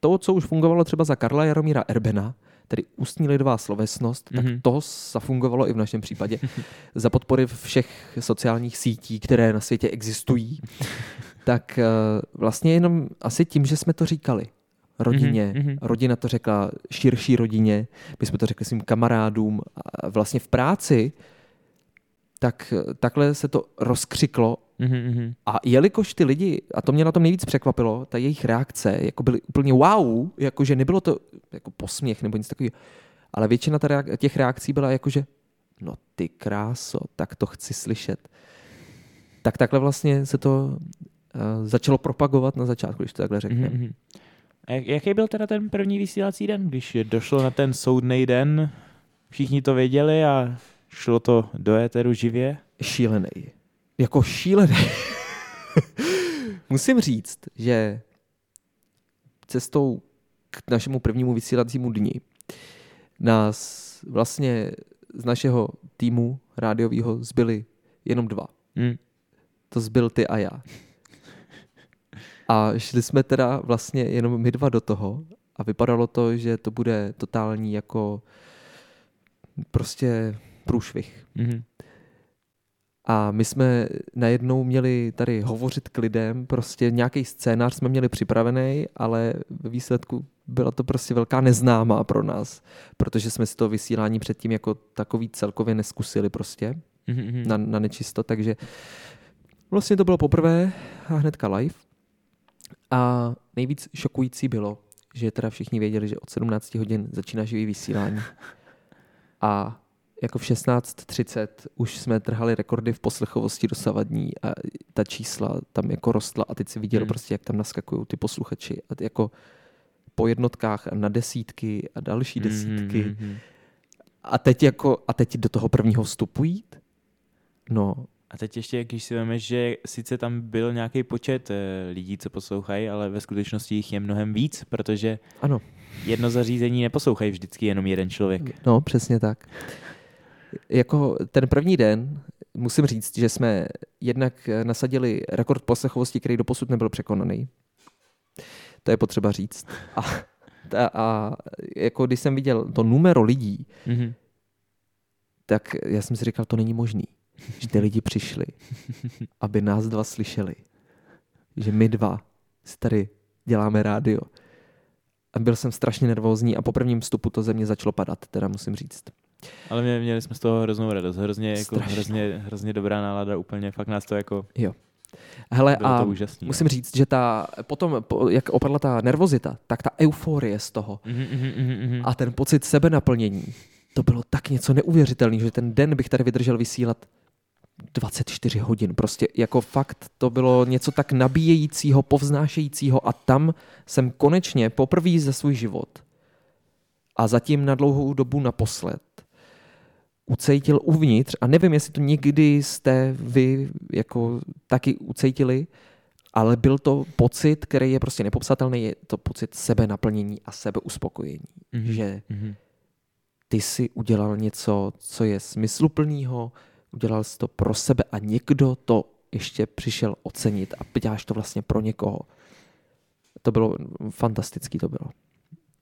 to, co už fungovalo třeba za Karla Jaromíra Erbena, tedy ústní lidová slovesnost, mm-hmm. tak mhm. to zafungovalo i v našem případě za podpory všech sociálních sítí, které na světě existují. Tak eh, vlastně jenom asi tím, že jsme to říkali rodině, mm-hmm. rodina to řekla širší rodině, my jsme to řekli svým kamarádům, a vlastně v práci, tak takhle se to rozkřiklo Mm-hmm. A jelikož ty lidi, a to mě na tom nejvíc překvapilo, ta jejich reakce, jako byly úplně wow, jakože nebylo to jako posměch nebo nic takového, ale většina těch reakcí byla jakože, no ty kráso, tak to chci slyšet. Tak takhle vlastně se to začalo propagovat na začátku, když to takhle řekneme. Mm-hmm. jaký byl teda ten první vysílací den, když došlo na ten soudný den? Všichni to věděli a šlo to do éteru živě? Šílený jako šílený. Musím říct, že cestou k našemu prvnímu vysílacímu dni nás vlastně z našeho týmu rádiového zbyli jenom dva. Hmm. To zbyl ty a já. A šli jsme teda vlastně jenom my dva do toho a vypadalo to, že to bude totální jako prostě průšvih. Mm-hmm. A my jsme najednou měli tady hovořit k lidem, prostě nějaký scénář jsme měli připravený, ale ve výsledku byla to prostě velká neznámá pro nás, protože jsme si to vysílání předtím jako takový celkově neskusili prostě mm-hmm. na, na nečisto, takže vlastně to bylo poprvé a hnedka live. A nejvíc šokující bylo, že teda všichni věděli, že od 17 hodin začíná živý vysílání. A jako v 16.30 už jsme trhali rekordy v poslechovosti dosavadní a ta čísla tam jako rostla a teď si viděl hmm. prostě, jak tam naskakují ty posluchači a jako po jednotkách a na desítky a další hmm, desítky. Hmm, hmm, A teď jako, a teď do toho prvního vstupují? No. A teď ještě, když si vemeš, že sice tam byl nějaký počet eh, lidí, co poslouchají, ale ve skutečnosti jich je mnohem víc, protože ano. jedno zařízení neposlouchají vždycky jenom jeden člověk. No, přesně tak jako ten první den musím říct, že jsme jednak nasadili rekord poslechovosti, který doposud nebyl překonaný. To je potřeba říct. A, a, a jako když jsem viděl to numero lidí, mm-hmm. tak já jsem si říkal, to není možný. Že ty lidi přišli, aby nás dva slyšeli. Že my dva si tady děláme rádio. A byl jsem strašně nervózní a po prvním vstupu to ze mě začalo padat, teda musím říct. Ale mě, měli jsme z toho hroznou radost, hrozně, jako, hrozně, hrozně dobrá nálada, úplně, fakt nás to jako... Jo. Hele, a to úžasný, musím jo. říct, že ta, potom, jak opadla ta nervozita, tak ta euforie z toho mm-hmm, mm-hmm. a ten pocit sebenaplnění, to bylo tak něco neuvěřitelného, že ten den bych tady vydržel vysílat 24 hodin. Prostě jako fakt to bylo něco tak nabíjejícího, povznášejícího a tam jsem konečně poprvé za svůj život a zatím na dlouhou dobu naposled ucejtil uvnitř a nevím, jestli to někdy jste vy jako taky ucejtili, ale byl to pocit, který je prostě nepopsatelný, je to pocit sebe naplnění a sebeuspokojení. Mm-hmm. Že mm-hmm. ty si udělal něco, co je smysluplného, udělal jsi to pro sebe a někdo to ještě přišel ocenit a děláš to vlastně pro někoho. To bylo fantastický, to bylo.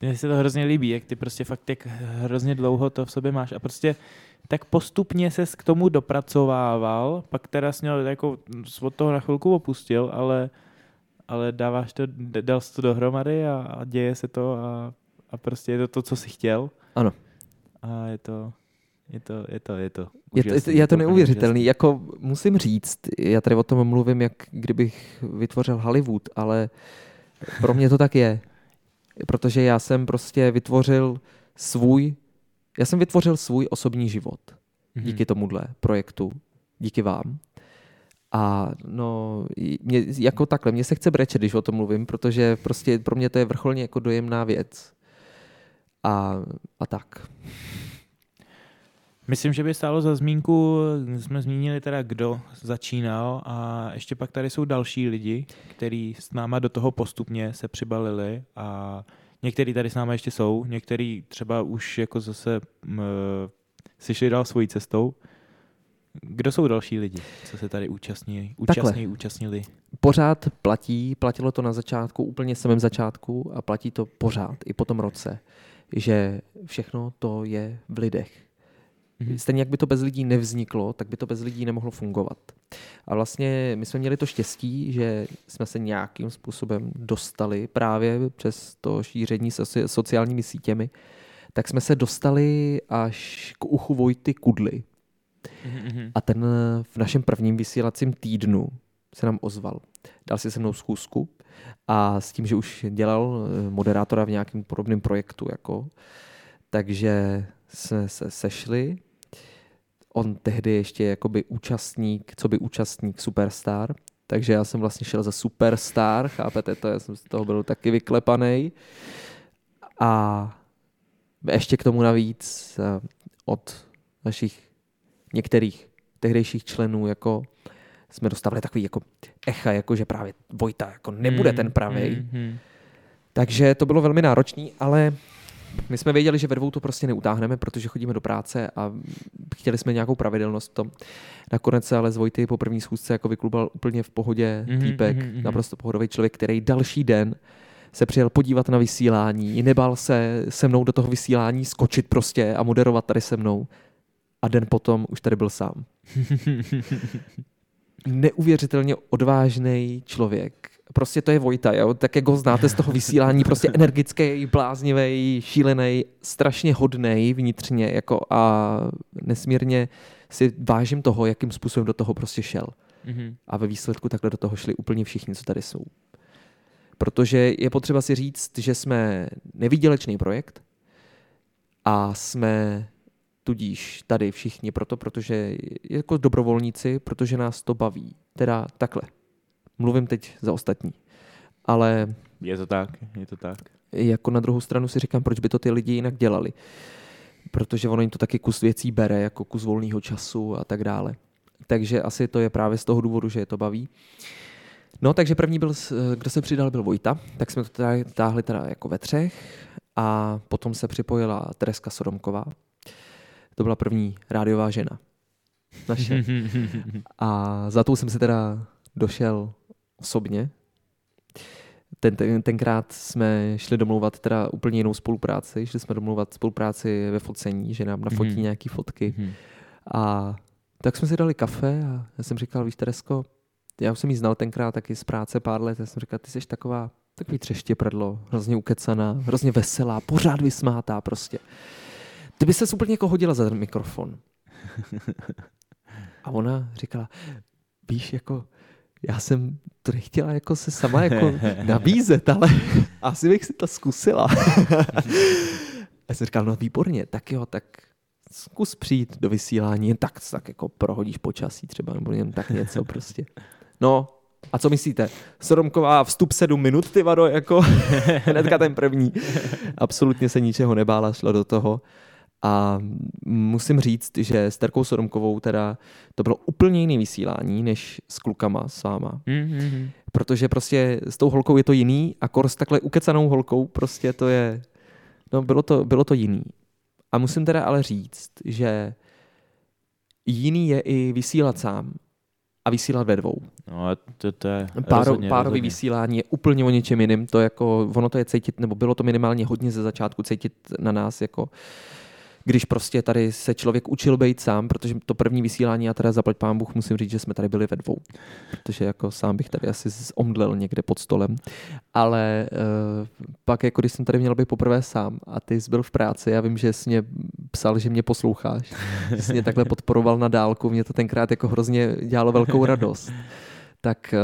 Mně se to hrozně líbí, jak ty prostě fakt jak hrozně dlouho to v sobě máš a prostě tak postupně se k tomu dopracovával, pak teda jsi měl jako od toho na chvilku opustil, ale, ale dáváš to, dal jsi to dohromady a, a děje se to a, a prostě je to to, co jsi chtěl. Ano. A je to, je to, je to, je to. Je to, je to, je to neuvěřitelný. Úžasný. Jako musím říct, já tady o tom mluvím, jak kdybych vytvořil Hollywood, ale Pro mě to tak je. Protože já jsem prostě vytvořil svůj, já jsem vytvořil svůj osobní život Mhm. díky tomuhle projektu, díky vám. A no, mě, jako takhle, mně se chce brečet, když o tom mluvím, protože prostě pro mě to je vrcholně jako dojemná věc. A, a tak. Myslím, že by stálo za zmínku, jsme zmínili teda, kdo začínal a ještě pak tady jsou další lidi, kteří s náma do toho postupně se přibalili a někteří tady s náma ještě jsou, někteří třeba už jako zase m, si šli dál svojí cestou. Kdo jsou další lidi, co se tady účastní, Takhle. účastní, účastnili? Pořád platí, platilo to na začátku, úplně samém začátku a platí to pořád i po tom roce, že všechno to je v lidech. Mhm. Stejně jak by to bez lidí nevzniklo, tak by to bez lidí nemohlo fungovat. A vlastně my jsme měli to štěstí, že jsme se nějakým způsobem dostali právě přes to šíření soci- sociálními sítěmi, tak jsme se dostali až k uchu Vojty Kudly. Mhm, A ten v našem prvním vysílacím týdnu se nám ozval. Dal si se mnou schůzku a s tím, že už dělal eh, moderátora v nějakém podobném projektu, jako, takže jsme se sešli. On tehdy ještě jakoby účastník, co by účastník Superstar, takže já jsem vlastně šel za Superstar, chápete to, já jsem z toho byl taky vyklepaný. A ještě k tomu navíc eh, od našich některých tehdejších členů jako jsme dostávali takový jako echa, jako že právě Vojta jako nebude ten pravej. Mhm. Takže to bylo velmi náročné, ale my jsme věděli, že ve dvou to prostě neutáhneme, protože chodíme do práce a chtěli jsme nějakou pravidelnost v tom. Nakonec se ale z Vojty po první schůzce jako vyklubal úplně v pohodě Mhm, týpek, mhm, mhm. naprosto pohodový člověk, který další den se přijel podívat na vysílání, nebál se se mnou do toho vysílání skočit prostě a moderovat tady se mnou. A den potom už tady byl sám. Neuvěřitelně odvážný člověk. Prostě to je Vojta, jo? tak jak ho znáte z toho vysílání, prostě energický, bláznivý, šílený, strašně hodnej vnitřně jako a nesmírně si vážím toho, jakým způsobem do toho prostě šel. Mhm. A ve výsledku takhle do toho šli úplně všichni, co tady jsou. Protože je potřeba si říct, že jsme nevýdělečný projekt a jsme tudíž tady všichni proto, protože jako dobrovolníci, protože nás to baví. Teda takhle. Mluvím teď za ostatní. Ale Je to tak, je to tak. jako na druhou stranu si říkám, proč by to ty lidi jinak dělali. Protože ono jim to taky kus věcí bere, jako kus volného času a tak dále. Takže asi to je právě z toho důvodu, že je to baví. No, takže první byl, kdo se přidal, byl Vojta, tak jsme to teda táhli teda jako ve třech a potom se připojila Tereska Sodomková. To byla první rádiová žena. Naše. A za tou jsem si teda došel osobně. Ten, ten, tenkrát jsme šli domlouvat teda úplně jinou spolupráci. Šli jsme domlouvat spolupráci ve focení, že nám nafotí Mhm. nějaký fotky. Mhm. A tak jsme si dali kafe a já jsem říkal, víš Teresko, já už jsem ji znal tenkrát taky z práce pár let, já jsem říkal, ty jsi taková, takový třeště prdlo, hrozně ukecaná, hrozně veselá, pořád vysmátá prostě. Ty by se úplně jako hodila za ten mikrofon. A ona říkala, víš, jako já jsem to nechtěla jako se sama jako nabízet, ale asi bych si to zkusila. Já jsem říkal, no výborně, tak jo, tak zkus přijít do vysílání, jen tak, tak jako prohodíš počasí třeba, nebo jen tak něco prostě. No, a co myslíte? Sodomková vstup sedm minut, ty vado, jako hnedka ten první. Absolutně se ničeho nebála, šla do toho. A musím říct, že s Terkou Sodomkovou teda to bylo úplně jiný vysílání, než s klukama, s váma. Mhm. Protože prostě s tou holkou je to jiný a kor s takhle ukecanou holkou prostě to je, no bylo to, bylo to jiný. A musím teda ale říct, že jiný je i vysílat sám a vysílat ve dvou. No, to, to je Páro, rozhodně, párový rozhodně. vysílání je úplně o něčem jiným. To jako, ono to je cítit, nebo bylo to minimálně hodně ze začátku cítit na nás, jako když prostě tady se člověk učil být sám, protože to první vysílání, já teda zaplať pán Bůh, musím říct, že jsme tady byli ve dvou. Protože jako sám bych tady asi omdlel někde pod stolem. Ale uh, pak, jako když jsem tady měl být poprvé sám a ty jsi byl v práci, já vím, že jsi mě psal, že mě posloucháš, že jsi mě takhle podporoval na dálku, mě to tenkrát jako hrozně dělalo velkou radost. Tak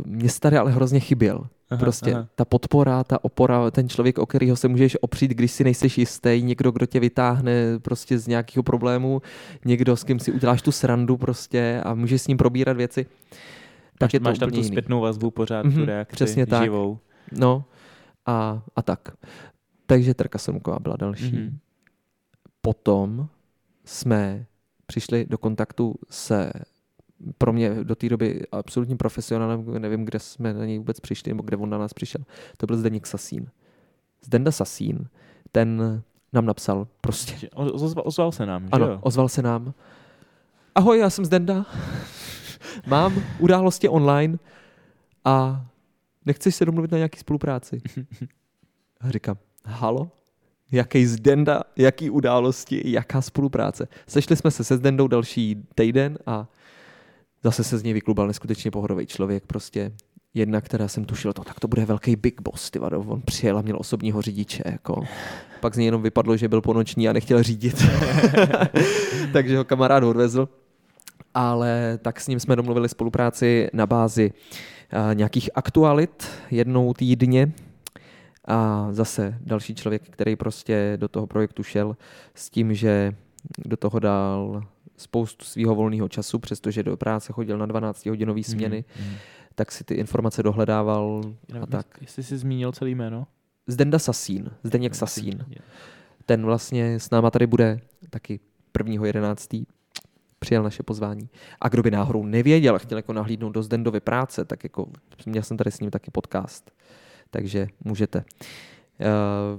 uh, mě tady ale hrozně chyběl. Aha, Prostě aha. ta podpora, ta opora, ten člověk, o kterého se můžeš opřít, když si nejseš jistý, někdo, kdo tě vytáhne prostě z nějakého problému, někdo, s kým si uděláš tu srandu prostě a můžeš s ním probírat věci. Tak Máš, je to máš tam tu jiný. zpětnou vazbu pořád, Mhm, tu reakci přesně tak. živou. No a, a tak. Takže Terka Semková byla další. Mhm. Potom jsme přišli do kontaktu se pro mě do té doby absolutním profesionálem, nevím, kde jsme na něj vůbec přišli, nebo kde on na nás přišel, to byl Zdeněk Sasín. Zdenda Sasín, ten nám napsal prostě, Ozval, ozval se nám, že ano, jo? ozval se nám. Ahoj, já jsem Zdenda, mám události online a nechceš se domluvit na nějaký spolupráci? A říkám, halo? Jaký Zdenda, jaký události, jaká spolupráce? Sešli jsme se se Zdendou další týden a zase se z něj vyklubal neskutečně pohodový člověk, prostě jedna, která jsem tušil, to, tak to bude velký big boss, ty vado. on přijel a měl osobního řidiče, jako. Pak z něj jenom vypadlo, že byl ponoční a nechtěl řídit. Takže ho kamarád odvezl. Ale tak s ním jsme domluvili spolupráci na bázi nějakých aktualit jednou týdně. A zase další člověk, který prostě do toho projektu šel s tím, že do toho dal spoustu svého volného času, přestože do práce chodil na 12-hodinové směny, Mhm, mhm. tak si ty informace dohledával Jenom a tak. Jestli jsi zmínil celý jméno? Zdenda Sasín, Zdeněk Sasín. Ten vlastně s náma tady bude taky 1.11. přijal naše pozvání. A kdo by náhodou nevěděl a chtěl jako nahlídnout do Zdendovy práce, tak jako měl jsem tady s ním taky podcast. Takže můžete.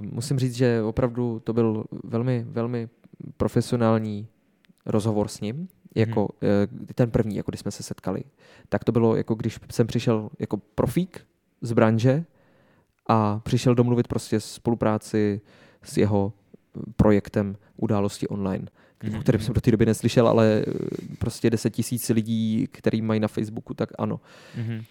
Uh, musím říct, že opravdu to byl velmi, velmi profesionální rozhovor s ním, jako uh, ten první, jako když jsme se setkali. Tak to bylo, jako když jsem přišel jako profík z branže a přišel domluvit prostě spolupráci s jeho projektem události online, Mhm, o kterém jsem do té doby neslyšel, ale eh, prostě 10 tisíc lidí, který mají na Facebooku, tak ano. Mhm.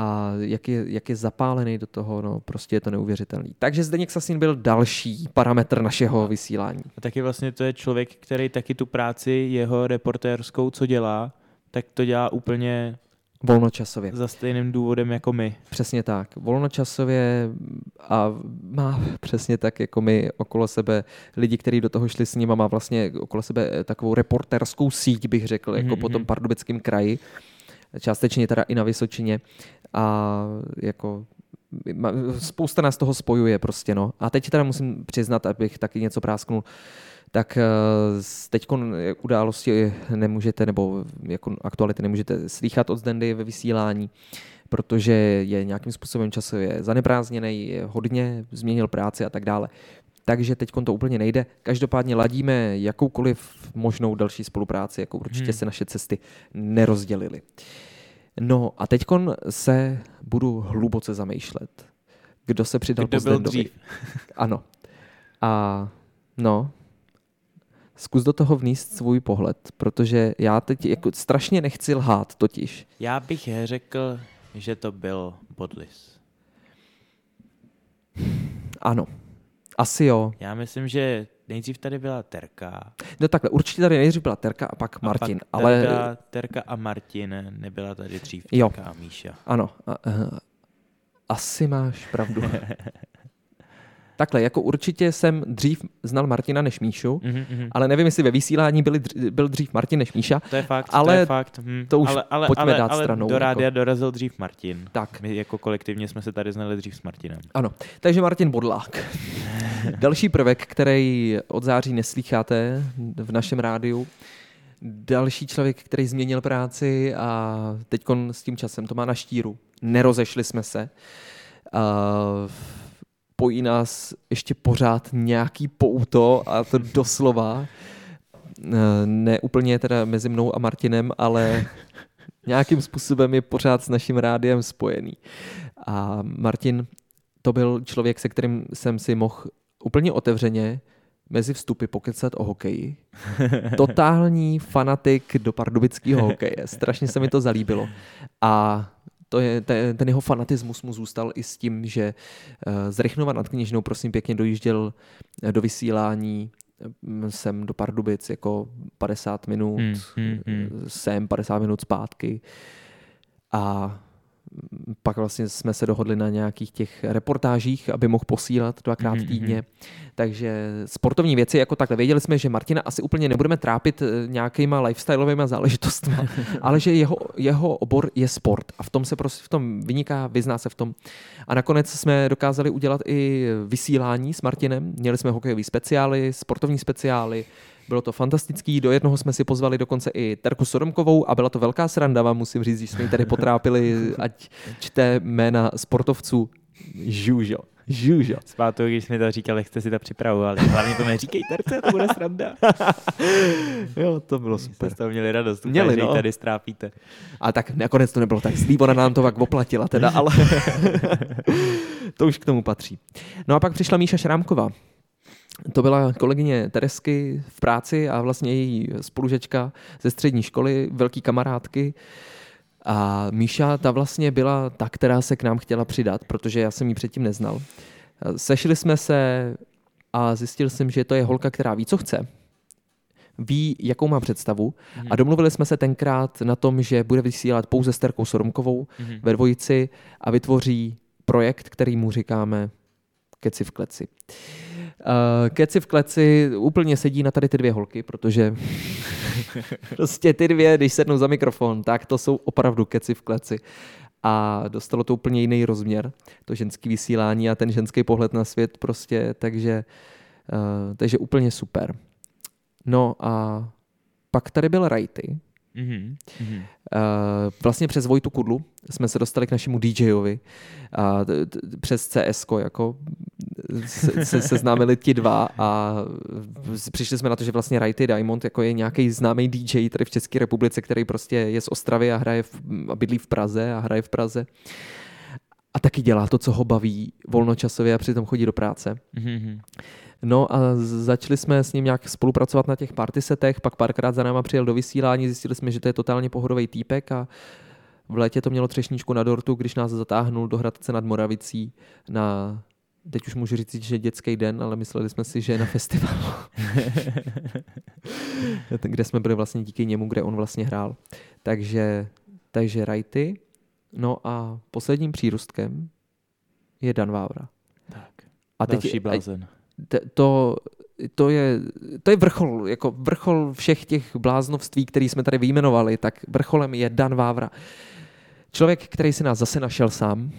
A jak je, jak je zapálený do toho, no prostě je to neuvěřitelný. Takže Zdeněk Sasín byl další parametr našeho vysílání. A taky vlastně to je člověk, který taky tu práci jeho reportérskou, co dělá, tak to dělá úplně Volnočasově. za stejným důvodem jako my. Přesně tak. Volnočasově a má přesně tak jako my okolo sebe lidi, kteří do toho šli s ním a má vlastně okolo sebe takovou reporterskou síť, bych řekl, jako Mhm, po tom mhm. pardubickém kraji. Částečně teda i na Vysočině. A jako spousta nás toho spojuje prostě, no. A teď teda musím přiznat, abych taky něco prásknul, tak teď události nemůžete, nebo jako aktuality nemůžete slýchat od Zdendy ve vysílání, protože je nějakým způsobem časově zaneprázdněný, je hodně, změnil práci a tak dále. Takže teď to úplně nejde. Každopádně ladíme jakoukoliv možnou další spolupráci, jako určitě Hmm. se naše cesty nerozdělily. No a teď se budu hluboce zamýšlet. Kdo se přidal Kdo po byl Zdendovi? dřív? Ano. A no, zkus do toho vníst svůj pohled, protože já teď jako strašně nechci lhát totiž. Já bych řekl, že to byl Bodlis. Ano, asi jo. Já myslím, že nejdřív tady byla Terka. No takhle, určitě tady nejdřív byla Terka a pak Martin, a pak ale byla Terka a Martin, nebyla tady dřív Jo. Terka a Míša. ano, a, a, asi máš pravdu. takhle, jako určitě jsem dřív znal Martina než Míšu, Mhm, mhm. ale nevím, jestli ve vysílání byli, byl dřív Martin než Míša. To je fakt, ale to je fakt. Hm. to už ale, ale, pojďme ale, dát ale stranou, do jako. rádia dorazil dřív Martin. Tak, My jako kolektivně jsme se tady znali dřív s Martinem. Ano, takže Martin Bodlák. Další prvek, který od září neslýcháte v našem rádiu. Další člověk, který změnil práci a teď s tím časem to má na štíru. Nerozešli jsme se. A pojí nás ještě pořád nějaký pouto a to doslova. Ne úplně teda mezi mnou a Martinem, ale nějakým způsobem je pořád s naším rádiem spojený. A Martin to byl člověk, se kterým jsem si mohl úplně otevřeně mezi vstupy pokecat o hokeji. Totální fanatik do pardubického hokeje. Strašně se mi to zalíbilo. A to je, ten, ten jeho fanatismus mu zůstal i s tím, že uh, z Rychnova nad Kněžnou, prosím pěkně, dojížděl eh, do vysílání mm, sem do Pardubic jako 50 minut, Hmm, hmm, hmm. sem 50 minut zpátky. A pak vlastně jsme se dohodli na nějakých těch reportážích, aby mohl posílat dvakrát Mhm, týdně. Takže sportovní věci jako takhle. Věděli jsme, že Martina asi úplně nebudeme trápit eh, nějakýma lifestyleovými záležitostmi, ale že jeho, jeho obor je sport a v tom se prostě v tom vyniká, vyzná se v tom. A nakonec jsme dokázali udělat i vysílání s Martinem. Měli jsme hokejové speciály, sportovní speciály, bylo to fantastický, do jednoho jsme si pozvali dokonce i Terku Sodomkovou a byla to velká sranda, vám musím říct, když jsme ji tady potrápili, ať čte jména sportovců. Žužo, žužo. Zpátky, když jsme to říkali, jak jste si to připravovali. Hlavně to neříkej terce, to bude sranda. Jo, to bylo Jste super. z toho měli radost, Měli, že no. no. tady strápíte. A tak nakonec to nebylo tak zlý, ona nám to pak oplatila teda, ale to už k tomu patří. No a pak přišla Míša Šrámková. To byla kolegyně Teresky v práci a vlastně její spolužečka ze střední školy, velký kamarádky. A Míša, ta vlastně byla ta, která se k nám chtěla přidat, protože já jsem ji předtím neznal. Sešli jsme se a zjistil jsem, že to je holka, která ví, co chce. Ví, jakou má představu. A domluvili jsme se tenkrát na tom, že bude vysílat pouze s Terkou Soromkovou Mhm. ve dvojici a vytvoří projekt, který mu říkáme Keci v kleci. Uh, keci v kleci úplně sedí na tady ty dvě holky, protože prostě ty dvě, když sednou za mikrofon, tak to jsou opravdu keci v kleci. A dostalo to úplně jiný rozměr, to ženský vysílání a ten ženský pohled na svět prostě, takže, uh, takže úplně super. No a pak tady byl Rajty, Mhm. Mhm. Uh, vlastně přes Vojtu Kudlu jsme se dostali k našemu DJovi a t- t- přes CS jako se, se seznámili ti dva a přišli jsme na to, že vlastně Righty Diamond jako je nějaký známý DJ tady v České republice, který prostě je z Ostravy a hraje v, a bydlí v Praze a hraje v Praze a taky dělá to, co ho baví volnočasově a přitom chodí do práce. Mhm. No a začali jsme s ním nějak spolupracovat na těch party setech, pak párkrát za náma přijel do vysílání, zjistili jsme, že to je totálně pohodový týpek a v létě to mělo třešničku na dortu, když nás zatáhnul do Hradce nad Moravicí na, teď už můžu říct, že dětský den, ale mysleli jsme si, že je na festivalu. kde jsme byli vlastně díky němu, kde on vlastně hrál. Takže, takže Rajty. No a posledním přírůstkem je Dan Vávra. Tak. A teď, Další blázen. t- to, to, je, to je vrchol, jako vrchol všech těch bláznovství, který jsme tady vyjmenovali, tak vrcholem je Dan Vávra. Člověk, který si nás zase našel sám,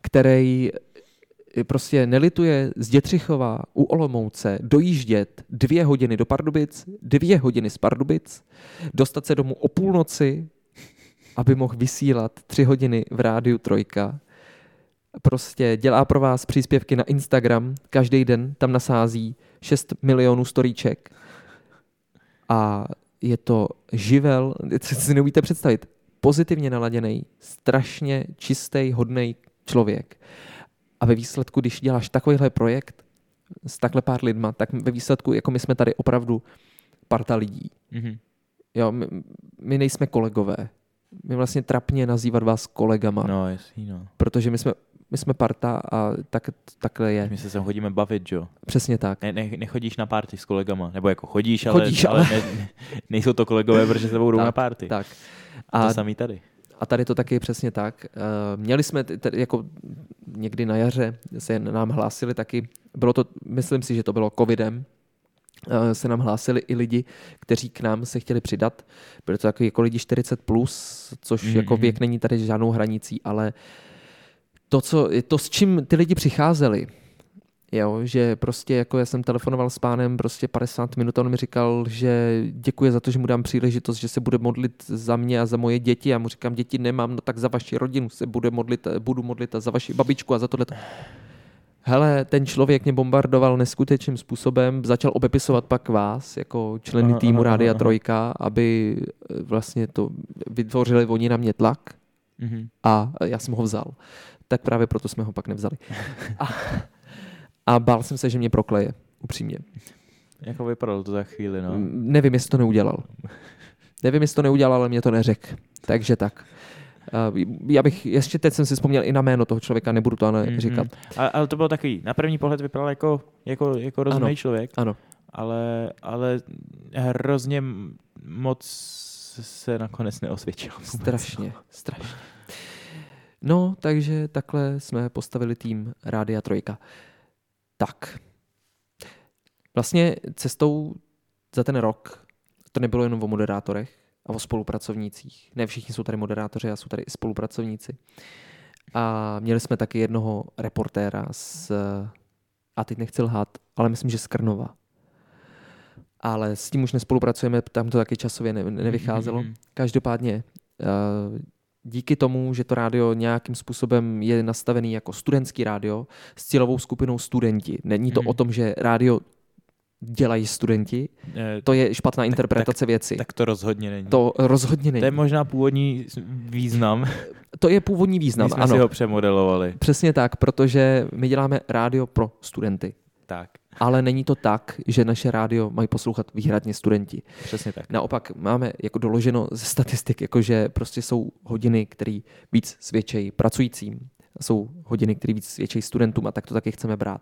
který prostě nelituje z Dětřichova u Olomouce dojíždět dvě hodiny do Pardubic, dvě hodiny z Pardubic, dostat se domů o půlnoci, aby mohl vysílat tři hodiny v rádiu Trojka, prostě dělá pro vás příspěvky na Instagram, každý den tam nasází 6 milionů storíček a je to živel, co si neumíte představit, pozitivně naladěný, strašně čistý, hodný člověk. A ve výsledku, když děláš takovýhle projekt s takhle pár lidma, tak ve výsledku, jako my jsme tady opravdu parta lidí. Mhm. Jo, my, my nejsme kolegové. My vlastně trapně nazývat vás kolegama, no. No, jasný, no. protože my jsme, my jsme parta a tak, takhle je. My se sem chodíme bavit, jo. Přesně tak. Ne, ne, nechodíš na party s kolegama, nebo jako chodíš, ale, Chodíš, ale, ale- ne, nejsou to kolegové, protože se jdou Tak, na party. Tak. A A, to samý tady. a tady to taky je přesně tak. Uh, měli jsme jako někdy na jaře se nám hlásili taky, bylo to, myslím si, že to bylo covidem, uh, se nám hlásili i lidi, kteří k nám se chtěli přidat. Byli to takový jako lidi 40+, plus, což Mhm. mm-hmm. jako věk není tady žádnou hranicí, ale to, co, to, s čím ty lidi přicházeli, Jo, že prostě jako já jsem telefonoval s pánem prostě 50 minut a on mi říkal, že děkuje za to, že mu dám příležitost, že se bude modlit za mě a za moje děti. Já mu říkám, děti nemám, no tak za vaši rodinu se bude modlit, budu modlit a za vaši babičku a za tohle. Hele, ten člověk mě bombardoval neskutečným způsobem, začal obepisovat pak vás jako členy týmu Rádia. Trojka, aby eh, vlastně to vytvořili oni na mě tlak Mhm. a já jsem ho vzal. Tak právě proto jsme ho pak nevzali. A, a bál jsem se, že mě prokleje, upřímně. Jako vypadalo to za chvíli, no. Nevím, jestli to neudělal. Nevím, jestli to neudělal, ale mě to neřekl. Takže tak. Já bych, ještě teď jsem si vzpomněl i na jméno toho člověka, nebudu to ale Mhm. říkat. Ale, ale to bylo takový, na první pohled vypadal jako, jako, jako rozumný Ano. člověk, Ano. ale, ale hrozně moc se nakonec neosvědčilo. vůbec. Strašně, strašně. No, takže takhle jsme postavili tým Rádia Trojka. Tak. Vlastně cestou za ten rok to nebylo jenom o moderátorech a o spolupracovnících. Ne všichni jsou tady moderátoři, a jsou tady i spolupracovníci. A měli jsme taky jednoho reportéra z, a teď nechci lhát, ale myslím, že z Krnova. Ale s tím už nespolupracujeme, tam to taky časově ne, nevycházelo. Mhm. Každopádně eh, díky tomu, že to rádio nějakým způsobem je nastavený jako studentský rádio s cílovou skupinou studenti. Není to Mhm. o tom, že rádio dělají studenti, Eh, to je špatná interpretace věci. Tak to rozhodně není. To rozhodně to je není. možná původní význam. To je původní My význam, jsme ano. si ho přemodelovali. Přesně tak, protože my děláme rádio pro studenty. Tak, Ale není to tak, že naše rádio mají poslouchat výhradně studenti. přesně tak. Naopak máme jako doloženo ze statistik, jako že prostě jsou hodiny, které víc svědčejí pracujícím. Jsou hodiny, které víc svědčí studentům a tak to taky chceme brát.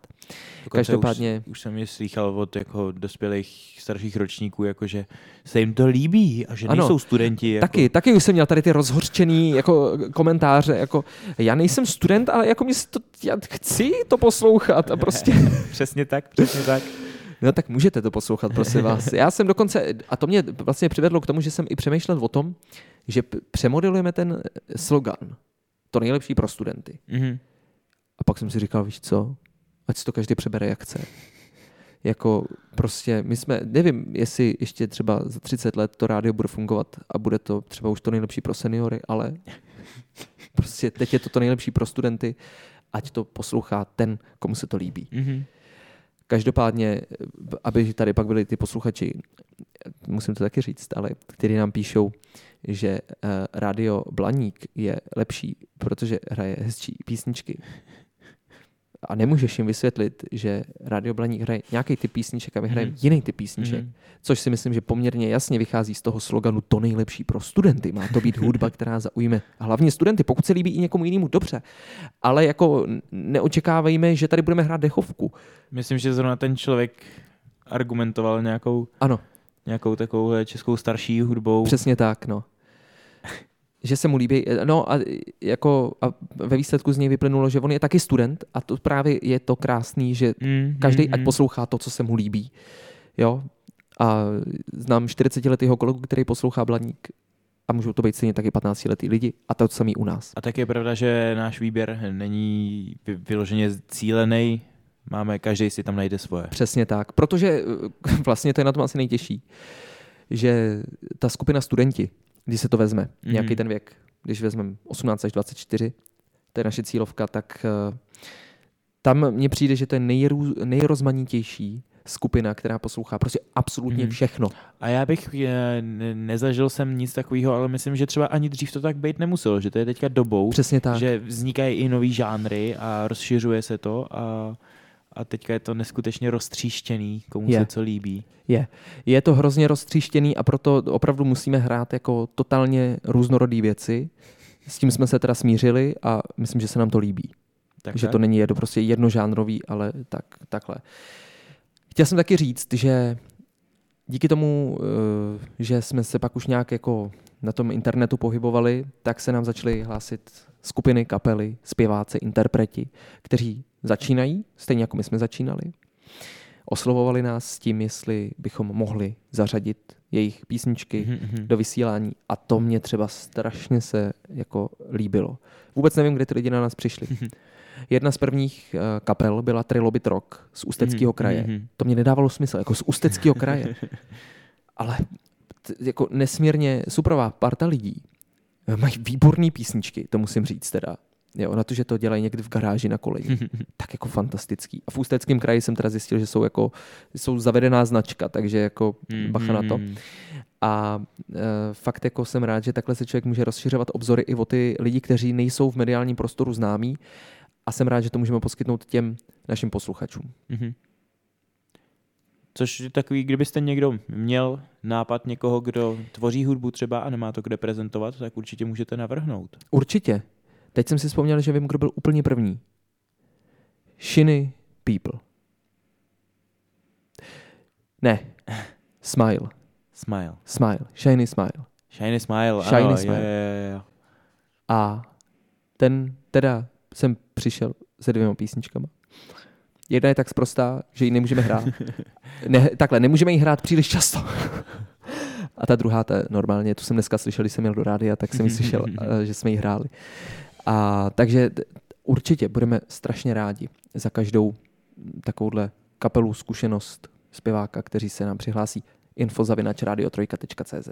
Dokonce Každopádně- Už, už jsem je slychal od jako dospělých starších ročníků, jako že se jim to líbí a že Ano. nejsou studenti. Jako, Taky, taky už jsem měl tady ty rozhorčený jako komentáře, jako já nejsem student, ale jako mě to, já chci to poslouchat a prostě, Přesně tak, přesně tak. no tak můžete to poslouchat, prosím vás. Já jsem dokonce, a to mě vlastně přivedlo k tomu, že jsem i přemýšlel o tom, že přemodelujeme ten slogan, to nejlepší pro studenty. Mhm. A pak jsem si říkal, víš co, ať si to každý přebere jak chce. Jako prostě my jsme, nevím, jestli ještě třeba za 30 let to rádio bude fungovat a bude to třeba už to nejlepší pro seniory, ale prostě teď je to to nejlepší pro studenty, ať to poslouchá ten, komu se to líbí. Mhm. Každopádně, aby tady pak byli ty posluchači, musím to taky říct, ale kteří nám píšou, že uh, rádio Blaník je lepší, protože hraje hezčí písničky. A nemůžeš jim vysvětlit, že rádio Blaník hraje nějaký typ písniček a my hrajeme Mhm. jiný typ písniček. Mhm. Což si myslím, že poměrně jasně vychází z toho sloganu to nejlepší pro studenty. Má to být hudba, která zaujme hlavně studenty, pokud se líbí i někomu jinému, dobře. Ale jako neočekávejme, že tady budeme hrát dechovku. Myslím, že zrovna ten člověk argumentoval nějakou, Ano, nějakou takovou českou starší hudbou. Přesně tak, no. Že se mu líbí, no a jako a ve výsledku z něj vyplynulo, že on je taky student a to právě je to krásný, že Mm, každý mm, ať mm. poslouchá to, co se mu líbí. Jo? A znám 40-letého kolegu, který poslouchá Blaník a můžou to být stejně taky 15-letý lidi a to samý u nás. A tak je pravda, že náš výběr není vy- vyloženě cílený. Máme, každý si tam najde svoje. Přesně tak, protože eh, vlastně to je na tom asi nejtěžší, že ta skupina studenti, když se to vezme, mm-hmm. Mhm. nějaký ten věk, když vezmeme 18 až 24, to je naše cílovka, tak eh, tam mně přijde, že to je nejrů, nejrozmanitější skupina, která poslouchá prostě absolutně Mhm. všechno. A já bych eh, ne- nezažil jsem nic takového, ale myslím, že třeba ani dřív to tak být nemuselo, že to je teďka dobou, Přesně tak. že vznikají i nový žánry a rozšiřuje se to a, a teďka je to neskutečně roztříštěný, komu Je. se co líbí. Je. Je to hrozně roztříštěný a proto opravdu musíme hrát jako totálně různorodý věci. S tím jsme se teda smířili a myslím, že se nám to líbí. Tak, že tak. to není jedno prostě jednožánrový, ale tak, takhle. Chtěl jsem taky říct, že díky tomu, eh, že jsme se pak už nějak jako na tom internetu pohybovali, tak se nám začaly hlásit skupiny, kapely, zpěváci, interpreti, kteří začínají, stejně jako my jsme začínali. Oslovovali nás s tím, jestli bychom mohli zařadit jejich písničky Mhm, mhm. do vysílání a to mě třeba strašně se jako líbilo. Vůbec nevím, kde ty lidi na nás přišli. Jedna z prvních uh, kapel byla Trilobit Rock z Ústeckého Mhm, kraje. mhm. To mě nedávalo smysl, jako z Ústeckého kraje. Ale t- jako nesmírně superová parta lidí. Mají výborné písničky, to musím říct teda. Jo, na to, že to dělají někdy v garáži na koleji. tak jako fantastický. A v Ústeckém kraji jsem teda zjistil, že jsou jako jsou zavedená značka, takže jako Mhm, bacha na to. mhm. A e, fakt jako jsem rád, že takhle se člověk může rozšiřovat obzory i o ty lidi, kteří nejsou v mediálním prostoru známí. A jsem rád, že to můžeme poskytnout těm našim posluchačům. Mhm. Což je takový, kdybyste někdo měl nápad někoho, kdo tvoří hudbu třeba a nemá to kde prezentovat, tak určitě můžete navrhnout. Určitě. Teď jsem si vzpomněl, že vím, kdo byl úplně první. Shiny People. Ne. Smile. Smile. Smile. Shiny Smile. Shiny Smile, Shiny ano, Smile. Jo, jo, jo. A ten teda jsem přišel se dvěma písničkama. Jedna je tak sprostá, že ji nemůžeme hrát. Ne, takhle, nemůžeme ji hrát příliš často. A ta druhá, ta normálně, tu jsem dneska slyšel, když jsem měl do rádia, tak jsem ji slyšel, eh, že jsme ji hráli. A takže určitě budeme strašně rádi za každou takovouhle kapelu, zkušenost zpěváka, kteří se nám přihlásí info.radiotrojka.cz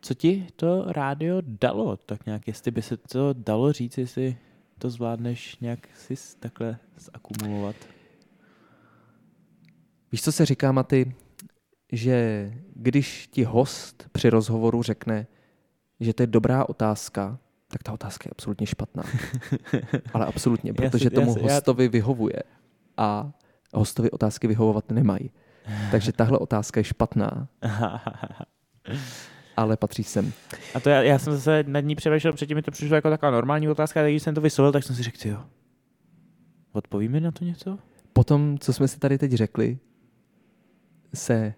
Co ti to rádio dalo? Tak nějak, jestli by se to dalo říct, jestli to zvládneš nějak si takhle zakumulovat. Víš, co se říká, Maty? Že když ti host při rozhovoru řekne, že to je dobrá otázka, tak ta otázka je absolutně špatná. Ale absolutně, protože tomu hostovi vyhovuje. A hostovi otázky vyhovovat nemají. Takže tahle otázka je špatná, ale patří sem. A to já, já jsem zase nad ní přemýšlel, předtím mi to přišlo jako taková normální otázka, a když jsem to vyslovil, tak jsem si řekl, jo, odpoví mi na to něco? Potom, co jsme si tady teď řekli, se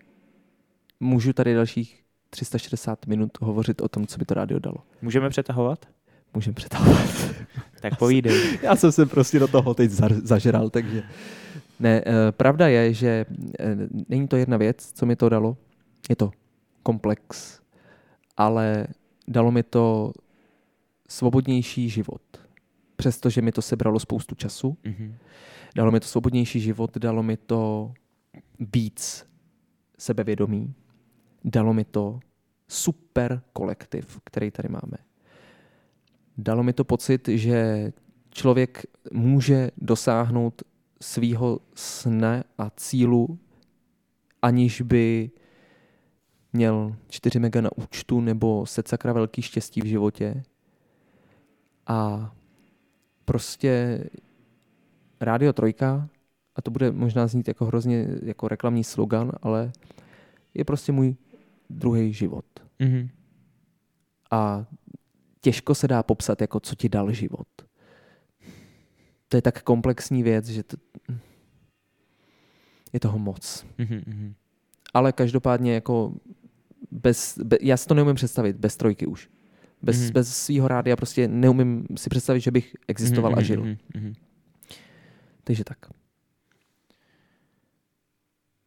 můžu tady dalších 360 minut hovořit o tom, co by to rádio dalo. Můžeme přetahovat? Můžeme přetahovat. Tak povídej. Já jsem se prostě do toho teď zažral, takže... Ne, eh, pravda je, že eh, není to jedna věc, co mi to dalo. Je to komplex, ale dalo mi to svobodnější život. Přestože mi to sebralo spoustu času, Mhm. dalo mi to svobodnější život, dalo mi to víc sebevědomí, dalo mi to super kolektiv, který tady máme. Dalo mi to pocit, že člověk může dosáhnout svýho sne a cílu, aniž by měl 4 mega na účtu nebo set sakra velký štěstí v životě. A prostě Rádio Trojka, a to bude možná znít jako hrozně jako reklamní slogan, ale je prostě můj druhý život. Mhm. A těžko se dá popsat, jako co ti dal život. To je tak komplexní věc, že to, je toho moc. Mhm, mhm. Ale každopádně jako bez, be, já si to neumím představit, bez trojky už. Bez, Mhm. mm-hmm. bez svého rádia prostě neumím si představit, že bych existoval Mhm, a žil. mhm, mhm. Takže tak.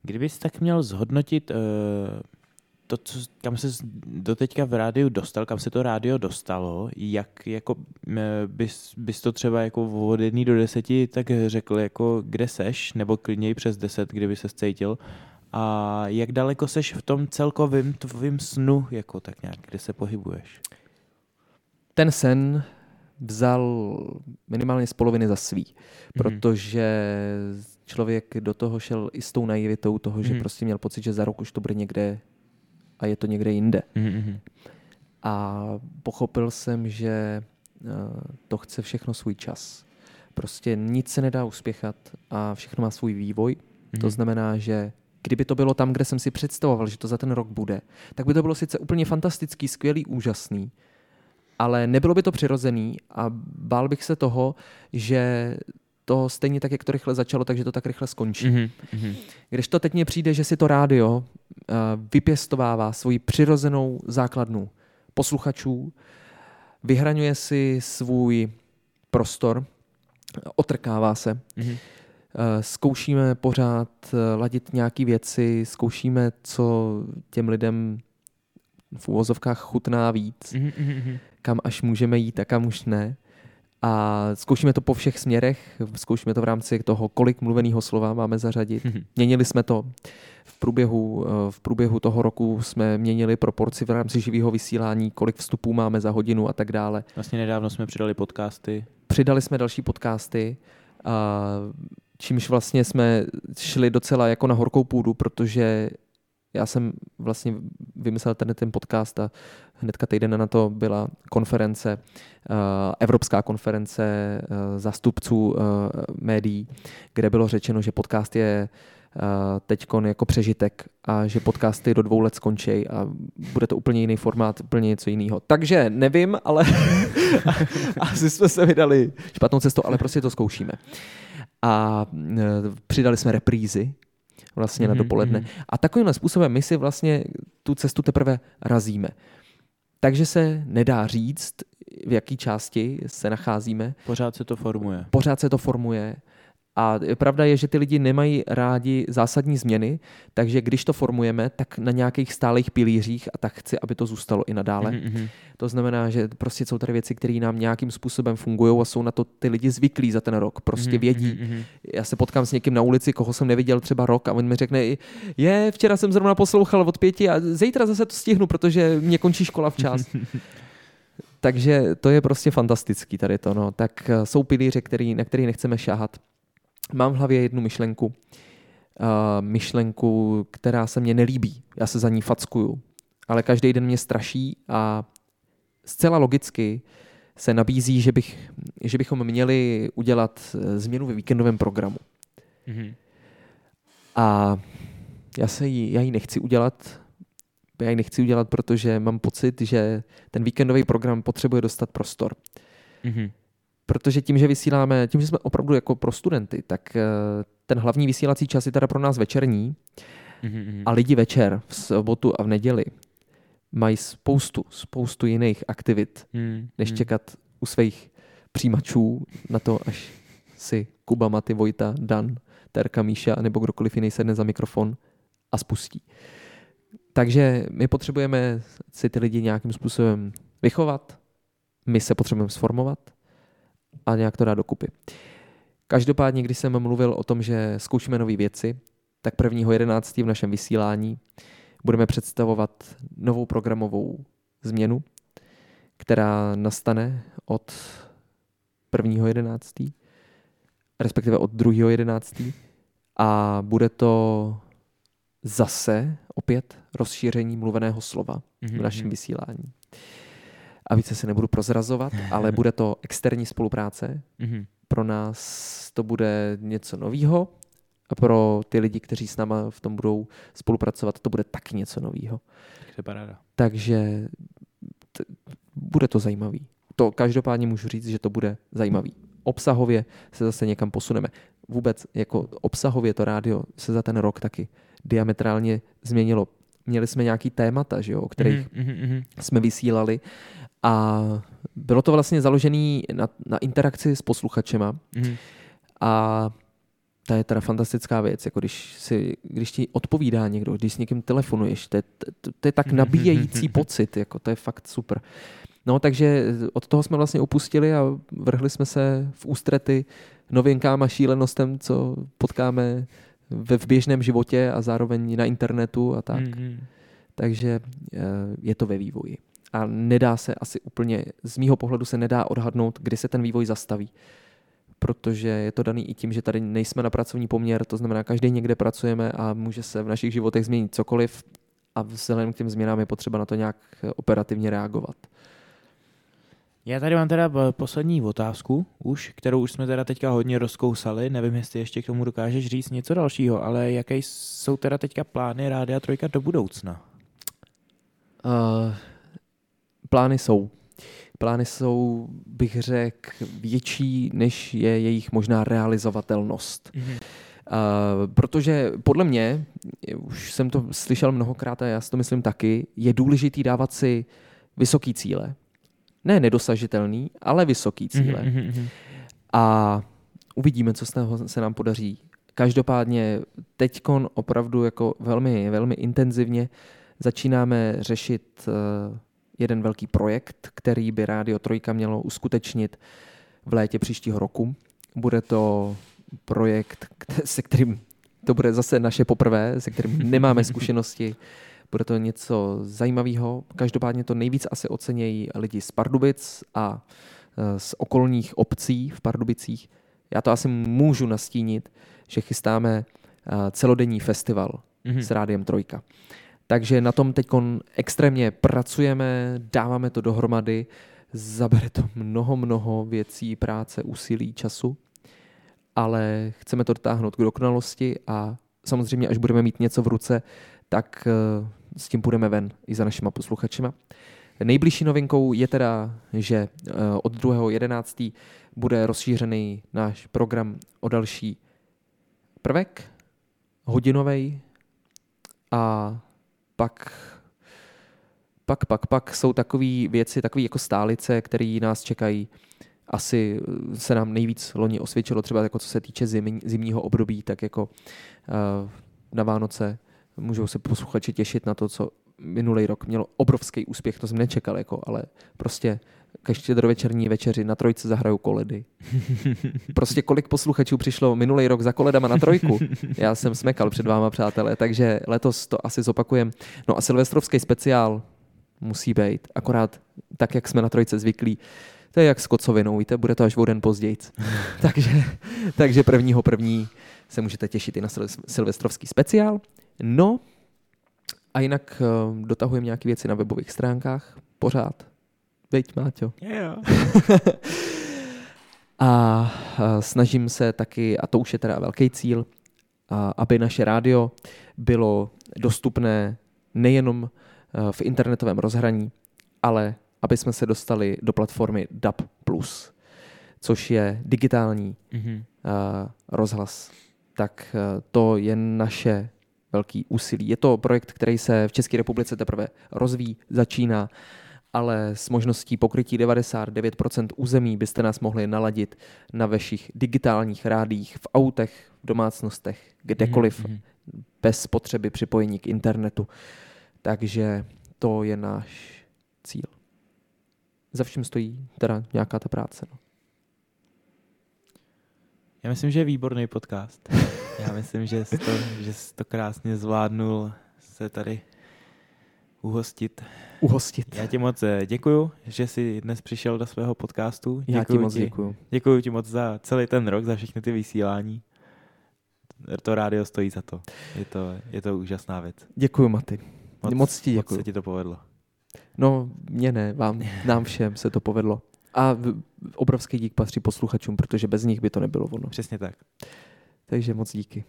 Kdybys tak měl zhodnotit uh, to, co, kam se doteďka v rádiu dostal, kam se to rádio dostalo, jak jako bys, bys to třeba jako od jedné do deseti tak řekl, jako kde seš, nebo klidně i přes deset, kdyby se cítil, a jak daleko seš v tom celkovém tvým snu, jako tak nějak, kde se pohybuješ? Ten sen vzal minimálně z poloviny za svý, protože člověk do toho šel i s tou naivitou toho, že Mhm. prostě měl pocit, že za rok už to bude někde a je to někde jinde. Mhm. A pochopil jsem, že eh, to chce všechno svůj čas. Prostě nic se nedá uspěchat a všechno má svůj vývoj. Mhm. To znamená, že kdyby to bylo tam, kde jsem si představoval, že to za ten rok bude, tak by to bylo sice úplně fantastický, skvělý, úžasný, ale nebylo by to přirozený a bál bych se toho, že to stejně tak, jak to rychle začalo, takže to tak rychle skončí. Mhm. Mhm. Když to teď mně přijde, že si to rádio uh, vypěstovává svoji přirozenou základnu posluchačů, vyhraňuje si svůj prostor, otrkává se, Mhm. Eh, zkoušíme pořád eh, ladit nějaké věci, zkoušíme, co těm lidem v úvozovkách chutná víc, Mhm. Mhm. kam až můžeme jít a kam už ne. A zkoušíme to po všech směrech, zkoušíme to v rámci toho, kolik mluveného slova máme zařadit. Mhm. Měnili jsme to v průběhu, eh, v průběhu toho roku, jsme měnili proporci v rámci živého vysílání, kolik vstupů máme za hodinu a tak dále. Vlastně nedávno jsme přidali podcasty. Přidali jsme další podcasty, a čímž vlastně jsme šli docela jako na horkou půdu, protože já jsem vlastně vymyslel ten, ten podcast a hnedka týden na to byla konference, uh, evropská konference uh, zástupců uh, médií, kde bylo řečeno, že podcast je teď jako přežitek a že podcasty do dvou let skončí a bude to úplně jiný formát, úplně něco jiného. Takže nevím, ale asi jsme se vydali špatnou cestou, ale prostě to zkoušíme. A přidali jsme reprízy, vlastně na Mhm, dopoledne. mhm. A takovýmhle způsobem my si vlastně tu cestu teprve razíme. Takže se nedá říct, v jaký části se nacházíme. Pořád se to formuje. Pořád se to formuje. A pravda je, že ty lidi nemají rádi zásadní změny, takže když to formujeme, tak na nějakých stálých pilířích a tak chci, aby to zůstalo i nadále. Mhm, mhm. To znamená, že prostě jsou tady věci, které nám nějakým způsobem fungují a jsou na to ty lidi zvyklí za ten rok. Prostě Mhm, vědí. mhm, mhm. Já se potkám s někým na ulici, koho jsem neviděl třeba rok a on mi řekne, je, včera jsem zrovna poslouchal od pěti a zítra zase to stihnu, protože mě končí škola včas. Takže to je prostě fantastický tady to. No. Tak eh, jsou pilíře, který, na který nechceme šáhat. Mám v hlavě jednu myšlenku. Uh, myšlenku, která se mně nelíbí. Já se za ní fackuju. Ale každý den mě straší a zcela logicky se nabízí, že, bych, že bychom měli udělat eh, změnu ve víkendovém programu. Mhm. A já, se jí, já ji nechci udělat, já ji nechci udělat, protože mám pocit, že ten víkendový program potřebuje dostat prostor. Mhm. Protože tím, že vysíláme, tím, že jsme opravdu jako pro studenty, tak eh, ten hlavní vysílací čas je teda pro nás večerní Mhm, mhm. a lidi večer, v sobotu a v neděli mají spoustu, spoustu jiných aktivit, Mhm, než mhm. čekat u svých přijímačů na to, až si Kuba, Maty, Vojta, Dan, Terka, Míša nebo kdokoliv jiný sedne za mikrofon a spustí. Takže my potřebujeme si ty lidi nějakým způsobem vychovat, my se potřebujeme sformovat a nějak to dát dokupy. Každopádně, když jsem mluvil o tom, že zkoušíme nové věci, tak 1.11. v našem vysílání budeme představovat novou programovou změnu, která nastane od 1.11., respektive od 2.11. a bude to zase opět rozšíření mluveného slova Mhm, v našem mhm. vysílání. A více se nebudu prozrazovat, ale bude to externí spolupráce. Mhm. Pro nás to bude něco novýho a pro ty lidi, kteří s náma v tom budou spolupracovat, to bude taky něco novýho. Takže t- bude to zajímavý. To každopádně můžu říct, že to bude zajímavý. Obsahově se zase někam posuneme. Vůbec jako obsahově to rádio se za ten rok taky diametrálně změnilo. Měli jsme nějaký témata, že jo, o kterých Mhm, mhm, mhm. jsme vysílali a bylo to vlastně založené na, na interakci s posluchačema Mhm. a to je teda fantastická věc, jako když, si, když ti odpovídá někdo, když s někým telefonuješ, to je, to, to je tak nabíjející pocit, jako to je fakt super. No takže od toho jsme vlastně opustili a vrhli jsme se v ústrety novinkám a šílenostem, co potkáme ve v běžném životě a zároveň na internetu a tak. Mhm. Takže eh, je to ve vývoji. A nedá se asi úplně, z mýho pohledu se nedá odhadnout, kdy se ten vývoj zastaví. Protože je to daný i tím, že tady nejsme na pracovní poměr, to znamená, každý někde pracujeme a může se v našich životech změnit cokoliv a vzhledem k těm změnám je potřeba na to nějak eh, operativně reagovat. Já tady mám teda eh, poslední otázku už, kterou už jsme teda teďka hodně rozkousali. Nevím, jestli ještě k tomu dokážeš říct něco dalšího, ale jaké jsou teda teďka plány Rádia Trojka do budoucna? Uh, plány jsou. Plány jsou, bych řekl, větší, než je jejich možná realizovatelnost. Mhm. Uh, protože podle mě, už jsem to slyšel mnohokrát a já si to myslím taky, je důležitý dávat si vysoký cíle. Ne nedosažitelný, ale vysoký cíle. Mhm, mhm, mhm. A uvidíme, co se nám podaří. Každopádně teďkon opravdu jako velmi, velmi intenzivně začínáme řešit eh, jeden velký projekt, který by Rádio Trojka mělo uskutečnit v létě příštího roku. Bude to projekt, se kterým to bude zase naše poprvé, se kterým nemáme zkušenosti. Bude to něco zajímavého. Každopádně to nejvíc asi ocenějí lidi z Pardubic a eh, z okolních obcí v Pardubicích. Já to asi můžu nastínit, že chystáme eh, celodenní festival Mhm. s Rádiem Trojka. Takže na tom teď extrémně pracujeme, dáváme to dohromady, zabere to mnoho, mnoho věcí, práce, úsilí, času, ale chceme to dotáhnout k dokonalosti a samozřejmě, až budeme mít něco v ruce, tak eh, s tím půjdeme ven i za našima posluchačima. Nejbližší novinkou je teda, že eh, od 2.11. bude rozšířený náš program o další prvek, hodinový a pak pak, pak, pak jsou takové věci, takové jako stálice, které nás čekají. Asi se nám nejvíc loni osvědčilo, třeba jako co se týče zim, zimního období, tak jako uh, na Vánoce můžou se posluchači těšit na to, co minulý rok mělo obrovský úspěch, to jsem nečekal, jako, ale prostě ke štědrovečerní večeři na trojce zahrajou koledy. Prostě kolik posluchačů přišlo minulý rok za koledama na trojku. Já jsem smekal před váma, přátelé, takže letos to asi zopakujem. No a silvestrovský speciál musí být, akorát tak, jak jsme na trojce zvyklí, to je jak s kocovinou, víte, bude to až o den později. takže, takže prvního první se můžete těšit i na silvestrovský speciál. No a jinak uh, dotahujeme nějaké věci na webových stránkách, pořád. Veď, Máťo. Yeah. a snažím se taky, a to už je teda velký cíl, aby naše rádio bylo dostupné nejenom uh, v internetovém rozhraní, ale aby jsme se dostali do platformy DAB+, což je digitální mm-hmm. rozhlas. Tak uh, to je naše velký úsilí. Je to projekt, který se v České republice teprve rozvíjí, začíná, ale s možností pokrytí 99% území byste nás mohli naladit na vašich digitálních rádích, v autech, v domácnostech, kdekoliv, mm-hmm. bez potřeby připojení k internetu. Takže to je náš cíl. Za všem stojí teda nějaká ta práce. No. Já myslím, že je výborný podcast. Já myslím, že jsi to, že jsi to krásně zvládnul se tady uhostit. Uhostit. Já ti moc eh, děkuju, že jsi dnes přišel do svého podcastu. Děkuju Já ti moc děkuju. Děkuju ti moc za celý ten rok, za všechny ty vysílání. To rádio stojí za to. Je to, je to úžasná věc. Děkuju, Maty. Moc, moc ti děkuju. Moc se ti to povedlo. No, mně ne, vám, nám všem se to povedlo. A obrovský dík patří posluchačům, protože bez nich by to nebylo ono. Přesně tak. Takže moc díky.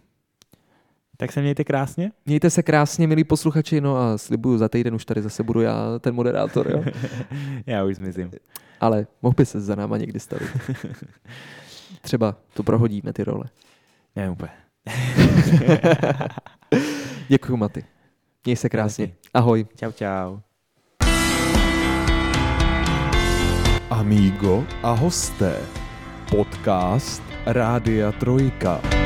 Tak se mějte krásně. Mějte se krásně, milí posluchači, no a slibuju, za týden už tady zase budu já ten moderátor, jo? já už zmizím. Ale mohl by se za náma někdy stavit. Třeba to prohodíme, ty role. Ne, úplně. Děkuju, Maty. Měj se krásně. Ahoj. Čau, čau. Amigo a hosté. Podcast Rádia Trojka.